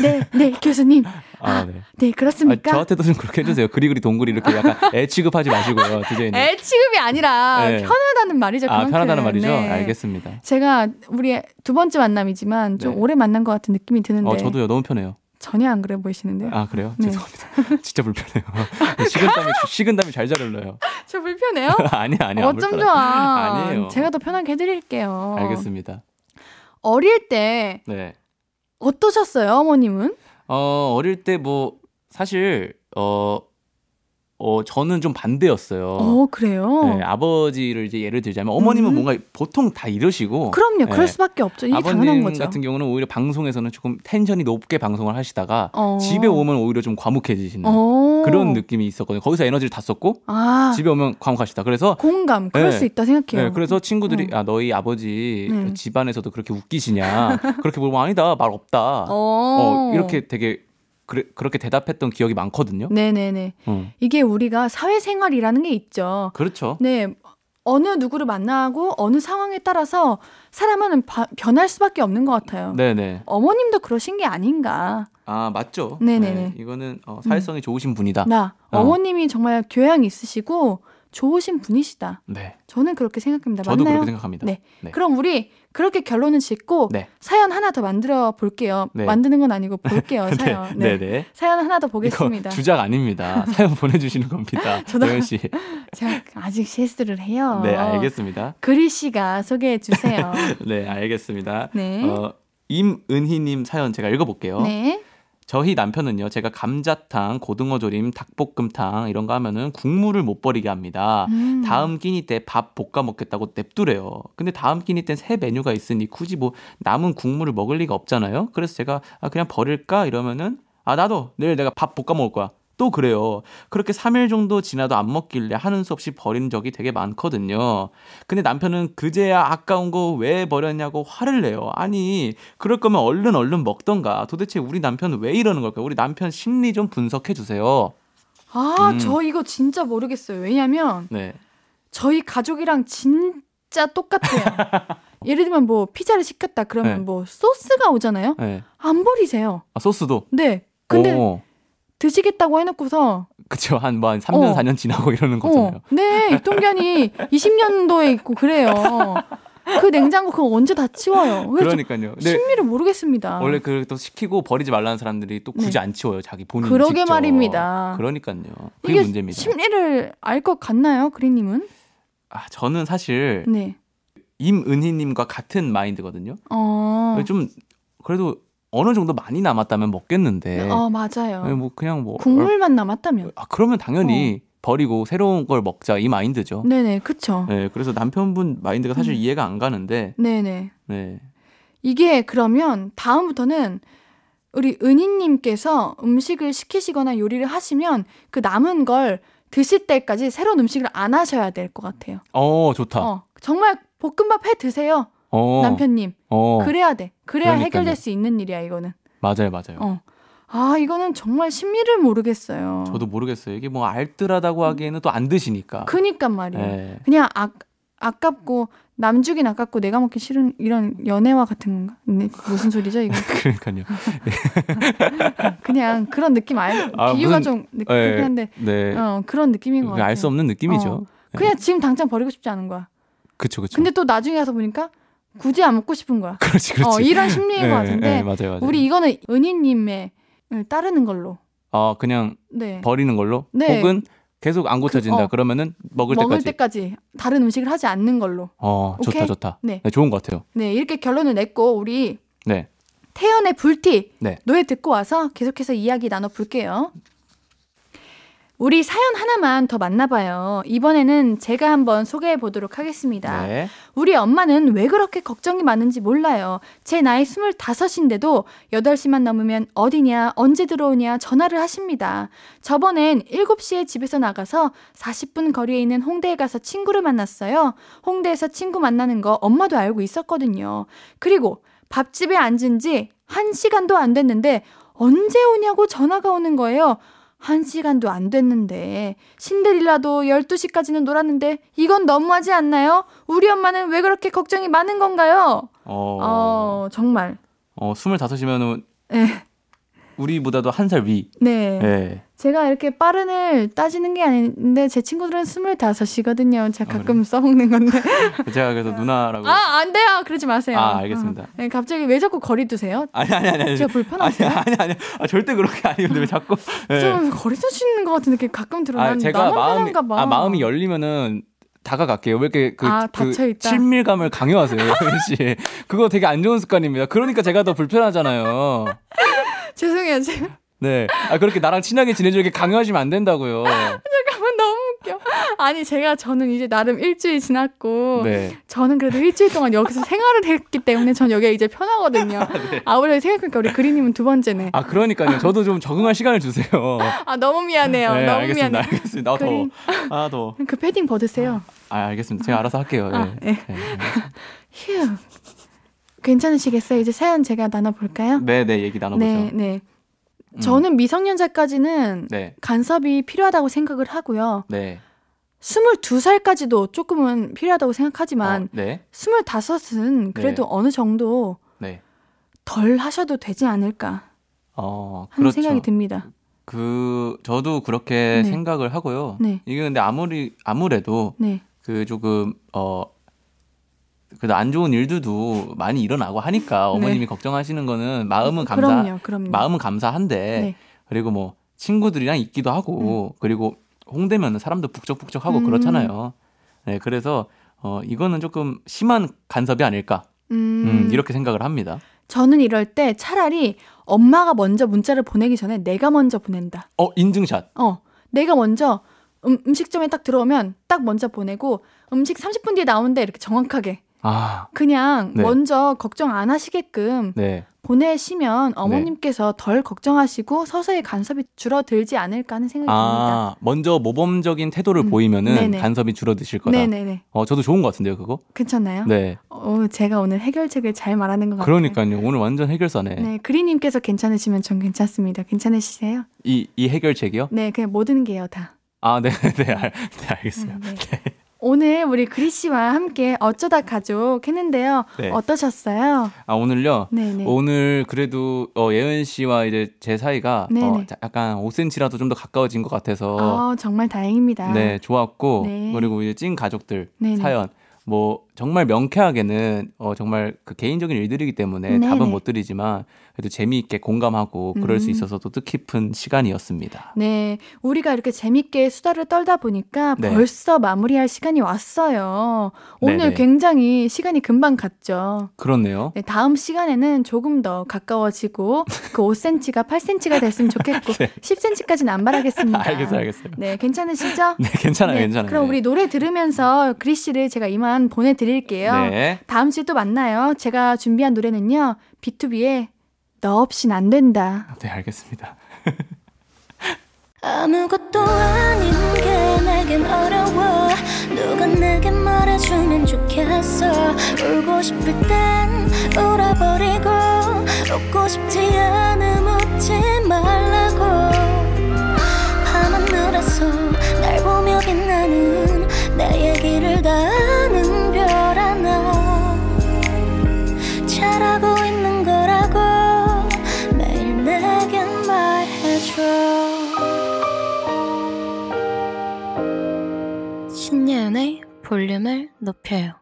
네, 네 교수님, 아, 네. 네 아, 그렇습니까? 저한테도 좀 그렇게 해주세요. 그리그리 동그리 이렇게 약간 [LAUGHS] 애 취급하지 마시고요, 디제이님. 애 취급이 아니라 네. 편하다는 말이죠. 아, 그만큼. 편하다는 말이죠. 네. 알겠습니다. 제가 우리 두 번째 만남이지만 좀 네. 오래 만난 것 같은 느낌이 드는데 어, 저도요. 너무 편해요. 전혀 안 그래 보이시는데요. 아, 그래요? 네. 죄송합니다. [LAUGHS] 진짜 불편해요. 식은땀이 식은땀이 잘 잘 흘러요. [LAUGHS] 저 불편해요? 아니 아니 안 어쩜. 좋아. 아니에요. 제가 더 편하게 해드릴게요. 알겠습니다. 어릴 때 네. 어떠셨어요, 어머님은? 어, 어릴 때 뭐 사실 어 어, 저는 좀 반대였어요. 어, 그래요? 네, 아버지를 이제 예를 들자면 어머님은 음. 뭔가 보통 다 이러시고 그럼요. 그럴 네. 수밖에 없죠. 이게 당연한 아버님 거죠. 같은 경우는 오히려 방송에서는 조금 텐션이 높게 방송을 하시다가 어. 집에 오면 오히려 좀 과묵해지시는 어. 그런 느낌이 있었거든요. 거기서 에너지를 다 썼고 아, 집에 오면 과묵하시다. 그래서 공감. 그럴 네. 수 있다 생각해요. 네, 그래서 친구들이 어. 아 너희 아버지 네. 집안에서도 그렇게 웃기시냐 그렇게 물으면 아니다 말 없다 어. 어, 이렇게 되게 그래, 그렇게 대답했던 기억이 많거든요. 네네네. 어. 이게 우리가 사회생활이라는 게 있죠. 그렇죠. 네. 어느 누구를 만나고 어느 상황에 따라서 사람은 바- 변할 수밖에 없는 것 같아요. 네네. 어머님도 그러신 게 아닌가. 아 맞죠. 네네네. 네, 이거는 어, 사회성이 좋으신 분이다. 나 어. 어머님이 정말 교양 있으시고 좋으신 분이시다. 네. 저는 그렇게 생각합니다. 저도 맞나요? 그렇게 생각합니다. 네. 네. 그럼 우리 그렇게 결론을 짓고 네. 사연 하나 더 만들어 볼게요. 네. 만드는 건 아니고 볼게요. [LAUGHS] 사연. 네. 네. 네. 사연 하나 더 보겠습니다. 주작 아닙니다. 사연 보내주시는 겁니다. [LAUGHS] 도현 씨. [LAUGHS] 제가 아직 실수를 해요. 네, 알겠습니다. 그리 씨가 소개해 주세요. 네, 알겠습니다. 네. 어, 임은희님 사연 제가 읽어볼게요. 네. 저희 남편은요, 제가 감자탕, 고등어 조림, 닭볶음탕 이런 거 하면은 국물을 못 버리게 합니다. 음. 다음 끼니 때 밥 볶아 먹겠다고 냅두래요. 근데 다음 끼니 땐 새 메뉴가 있으니 굳이 뭐 남은 국물을 먹을 리가 없잖아요. 그래서 제가 아, 그냥 버릴까 이러면은 아 나도 내일 내가 밥 볶아 먹을 거야. 또 그래요. 그렇게 3일 정도 지나도 안 먹길래 하는 수 없이 버린 적이 되게 많거든요. 근데 남편은 그제야 아까운 거 왜 버렸냐고 화를 내요. 아니, 그럴 거면 얼른 얼른 먹던가. 도대체 우리 남편은 왜 이러는 걸까요? 우리 남편 심리 좀 분석해 주세요. 아, 음. 저 이거 진짜 모르겠어요. 왜냐면 네. 저희 가족이랑 진짜 똑같아요. [LAUGHS] 예를 들면 뭐 피자를 시켰다 그러면 네. 뭐 소스가 오잖아요. 네. 안 버리세요. 아, 소스도. 네. 근데 오, 드시겠다고 해놓고서 그쵸. 한, 뭐, 한 3년, 어. 4년 지나고 이러는 거잖아요. 어, 네, 유통기한이 20년도에 있고 그래요. 그 냉장고 그거 언제 다 치워요. 그러니까요. 심리를 모르겠습니다. 원래 그또 시키고 버리지 말라는 사람들이 또 굳이 네. 안 치워요. 자기 본인 그러게 직접. 말입니다. 그러니까요. 그게 이게 문제입니다. 심리를 알 것 같나요, 그리님은? 아, 저는 사실 네. 임은희님과 같은 마인드거든요. 어. 좀 그래도 어느 정도 많이 남았다면 먹겠는데. 어, 맞아요. 네, 뭐 그냥 뭐 국물만 남았다면. 아, 그러면 당연히 버리고 새로운 걸 먹자 이 마인드죠. 네네, 그쵸. 네, 그래서 남편분 마인드가 사실 음. 이해가 안 가는데, 네네. 네, 이게 그러면 다음부터는 우리 은희님께서 음식을 시키시거나 요리를 하시면 그 남은 걸 드실 때까지 새로운 음식을 안 하셔야 될 것 같아요. 어 좋다. 어, 정말 볶음밥 해 드세요, 어, 남편님. 어, 그래야 돼. 그래야 그러니까요. 해결될 수 있는 일이야, 이거는. 맞아요, 맞아요. 어. 아, 이거는 정말 심리를 모르겠어요. 저도 모르겠어요. 이게 뭐 알뜰하다고 하기에는 또 안 드시니까. 그니까 말이에요. 네. 그냥 아, 아깝고 남 주긴 아깝고 내가 먹기 싫은 이런 연애와 같은 건가? 네, 무슨 소리죠 이거? [LAUGHS] 그러니까요. [LAUGHS] 그냥 그런 느낌 알 아, 비유가 무슨- 좀 느- 그렇긴 한데 네. 어, 그런 느낌인 것 같아요. 알 수 없는 느낌이죠. 어. 네. 그냥 지금 당장 버리고 싶지 않은 거야. 그쵸, 그쵸. 근데 또 나중에 가서 보니까 굳이 안 먹고 싶은 거야. 그렇지, 그렇지. 어, 이런 심리인 네, 것 같은데 네, 맞아요, 맞아요. 우리 이거는 은희님의 을 따르는 걸로. 어, 그냥 네. 버리는 걸로 네. 혹은 계속 안 고쳐진다 그- 어. 그러면은 먹을, 먹을 때까지. 때까지 다른 음식을 하지 않는 걸로. 어, 좋다, 오케이? 좋다. 네. 좋은 것 같아요. 네, 이렇게 결론을 냈고 우리 네. 태연의 불티 네. 노래 듣고 와서 계속해서 이야기 나눠볼게요. 우리 사연 하나만 더 만나봐요. 이번에는 제가 한번 소개해 보도록 하겠습니다. 네. 우리 엄마는 왜 그렇게 걱정이 많은지 몰라요. 제 나이 25인데도 8시만 넘으면 어디냐, 언제 들어오냐 전화를 하십니다. 저번엔 7시에 집에서 나가서 40분 거리에 있는 홍대에 가서 친구를 만났어요. 홍대에서 친구 만나는 거 엄마도 알고 있었거든요. 그리고 밥집에 앉은 지 1시간도 안 됐는데 언제 오냐고 전화가 오는 거예요. 한 시간도 안 됐는데 신데릴라도 12시까지는 놀았는데 이건 너무하지 않나요? 우리 엄마는 왜 그렇게 걱정이 많은 건가요? 어, 어, 정말. 어 25이면은 네. 우리보다도 한 살 위. 네. 네. 제가 이렇게 빠른 을 따지는 게 아닌데 제 친구들은 25이거든요. 제가 아, 가끔 써먹는 건데. [LAUGHS] 제가 그래서 누나라고. 아, 안 돼요. 그러지 마세요. 아, 알겠습니다. 어. 네, 갑자기 왜 자꾸 거리 두세요? 아니 아니 아니 아니. 제가 불편하세요? 아니 아니 아니. 아, 절대 그렇게 아니는데 왜 자꾸. 네. 좀 거리 두시는 것 같은 느낌 가끔 들어요. 아, 난 제가 마음이. 아, 마음이 열리면은 다가갈게요. 왜 이렇게 그, 아, 그? 친밀감을 강요하세요, 혜연 씨. 그거 되게 안 좋은 습관입니다. 그러니까 제가 더 불편하잖아요. [LAUGHS] 죄송해요. 제가 네. 아, 그렇게 나랑 친하게 지내주게 강요하시면 안 된다고요. [LAUGHS] 잠깐만 너무 웃겨. 아니 제가 저는 이제 나름 일주일 지났고 네. 저는 그래도 일주일 동안 여기서 생활을 했기 때문에 전 여기가 이제 편하거든요. [LAUGHS] 아 우리 생각해보니까 우리 그리님은 두 번째네. 아, 그러니까요. 저도 좀 적응할 시간을 주세요. 아 너무 미안해요. 네, 너무 알겠습니다. 미안해. 알겠습니다. 아, 더워. 그린. 아, 더워. 그 패딩 벗으세요. 아, 알겠습니다. 제가 알아서 할게요. 예. 아, 네. 네. 휴. 괜찮으시겠어요? 이제 사연 제가 나눠볼까요? 네, 네, 얘기 나눠보죠. 네, 네. 음. 저는 미성년자까지는 네. 간섭이 필요하다고 생각을 하고요. 네. 22살까지도 조금은 필요하다고 생각하지만 어, 네. 25은 그래도 네. 어느 정도 네. 덜 하셔도 되지 않을까 어, 하는 그렇죠. 생각이 듭니다. 그 저도 그렇게 네. 생각을 하고요. 네. 이게 근데 아무리 아무래도 네. 그 조금 어 그래도 안 좋은 일들도 많이 일어나고 하니까 어머님이 걱정하시는 거는 마음은 감사 네. 그럼요, 그럼요. 마음은 감사한데 네. 그리고 뭐 친구들이랑 있기도 하고 그리고 홍대면은 사람도 북적북적하고 음. 그렇잖아요. 네, 그래서 어 이거는 조금 심한 간섭이 아닐까 음, 음, 이렇게 생각을 합니다. 저는 이럴 때 차라리 엄마가 먼저 문자를 보내기 전에 내가 먼저 보낸다. 어 인증샷. 어, 내가 먼저 음, 음식점에 딱 들어오면 딱 먼저 보내고 음식 30분 뒤에 나오는데 이렇게 정확하게 아, 그냥 네. 먼저 걱정 안 하시게끔 네. 보내시면 어머님께서 덜 걱정하시고 서서히 간섭이 줄어들지 않을까 하는 생각이 듭니다. 아, 먼저 모범적인 태도를 음, 보이면은 네네. 간섭이 줄어드실 거다. 네네네. 어, 저도 좋은 것 같은데요, 그거? 괜찮나요? 네. 어, 제가 오늘 해결책을 잘 말하는 것 같아요. 그러니까요. 오늘 완전 해결사네. 네, 그리님께서 괜찮으시면 전 괜찮습니다. 괜찮으시세요? 이, 이 해결책이요? 네, 그냥 모든 게요, 다. 아, 네, 네, 알, 네, 알겠어요. 네. 오늘 우리 그리 씨와 함께 어쩌다 가족 했는데요. 네. 어떠셨어요? 아, 오늘요? 네네. 오늘 그래도 어, 예은 씨와 이제 제 사이가 어, 약간 5cm라도 좀 더 가까워진 것 같아서 어, 정말 다행입니다. 네, 좋았고 네. 그리고 이제 찐 가족들 네네. 사연 뭐 정말 명쾌하게는 어 정말 그 개인적인 일들이기 때문에 네네. 답은 못 드리지만 그래도 재미있게 공감하고 그럴 수 음. 있어서 또 뜻깊은 시간이었습니다. 네, 우리가 이렇게 재밌게 수다를 떨다 보니까 네. 벌써 마무리할 시간이 왔어요. 오늘 네네. 굉장히 시간이 금방 갔죠. 그렇네요. 네, 다음 시간에는 조금 더 가까워지고 그 5cm가 8cm가 됐으면 좋겠고 [LAUGHS] 네. 10cm까지는 안 바라겠습니다. 알겠어요, 알겠어요. 네, 괜찮으시죠? 네, 괜찮아요, 네, 괜찮아요. 그럼 우리 노래 들으면서 그리 씨를 제가 이만 보내 드릴게요. 네. 다음 주에 또 만나요. 제가 준비한 노래는요. B2B의 너 없인 안 된다. 네, 알겠습니다. 아무것도 아닌 게 내겐 어려워 누가 내게 말해주면 좋겠어 울고 싶을 땐 울어버리고 웃고 싶지 않음 웃지 말라고 밤하늘에서 날 보며 빛나는 내 얘기를 다 볼륨을 높여요.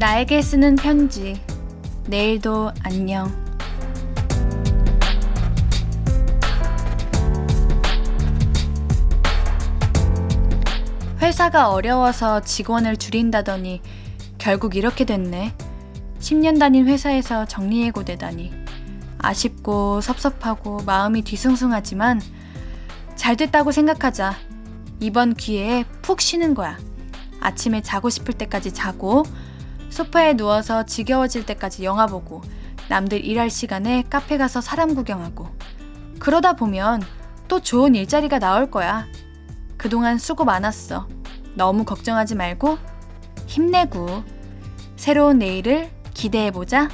나에게 쓰는 편지. 내일도 안녕. 회사가 어려워서 직원을 줄인다더니 결국 이렇게 됐네. 10년 다닌 회사에서 정리해고 되다니. 아쉽고 섭섭하고 마음이 뒤숭숭하지만 잘 됐다고 생각하자. 이번 기회에 푹 쉬는 거야. 아침에 자고 싶을 때까지 자고, 소파에 누워서 지겨워질 때까지 영화 보고, 남들 일할 시간에 카페 가서 사람 구경하고. 그러다 보면 또 좋은 일자리가 나올 거야. 그동안 수고 많았어. 너무 걱정하지 말고 힘내고 새로운 내일을 기대해보자.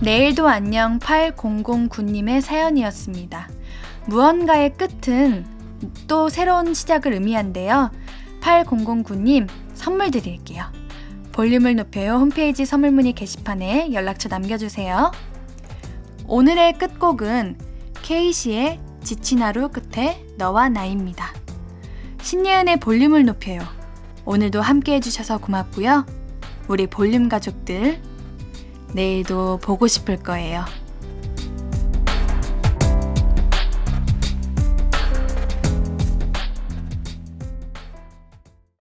내일도 안녕 8009님의 사연이었습니다. 무언가의 끝은 또 새로운 시작을 의미한데요. 8009님 선물 드릴게요. 볼륨을 높여요 홈페이지 선물 문의 게시판에 연락처 남겨주세요. 오늘의 끝곡은 케이시의 지친 하루 끝에 너와 나입니다. 신예은의 볼륨을 높여요. 오늘도 함께 해주셔서 고맙고요. 우리 볼륨 가족들, 내일도 보고 싶을 거예요.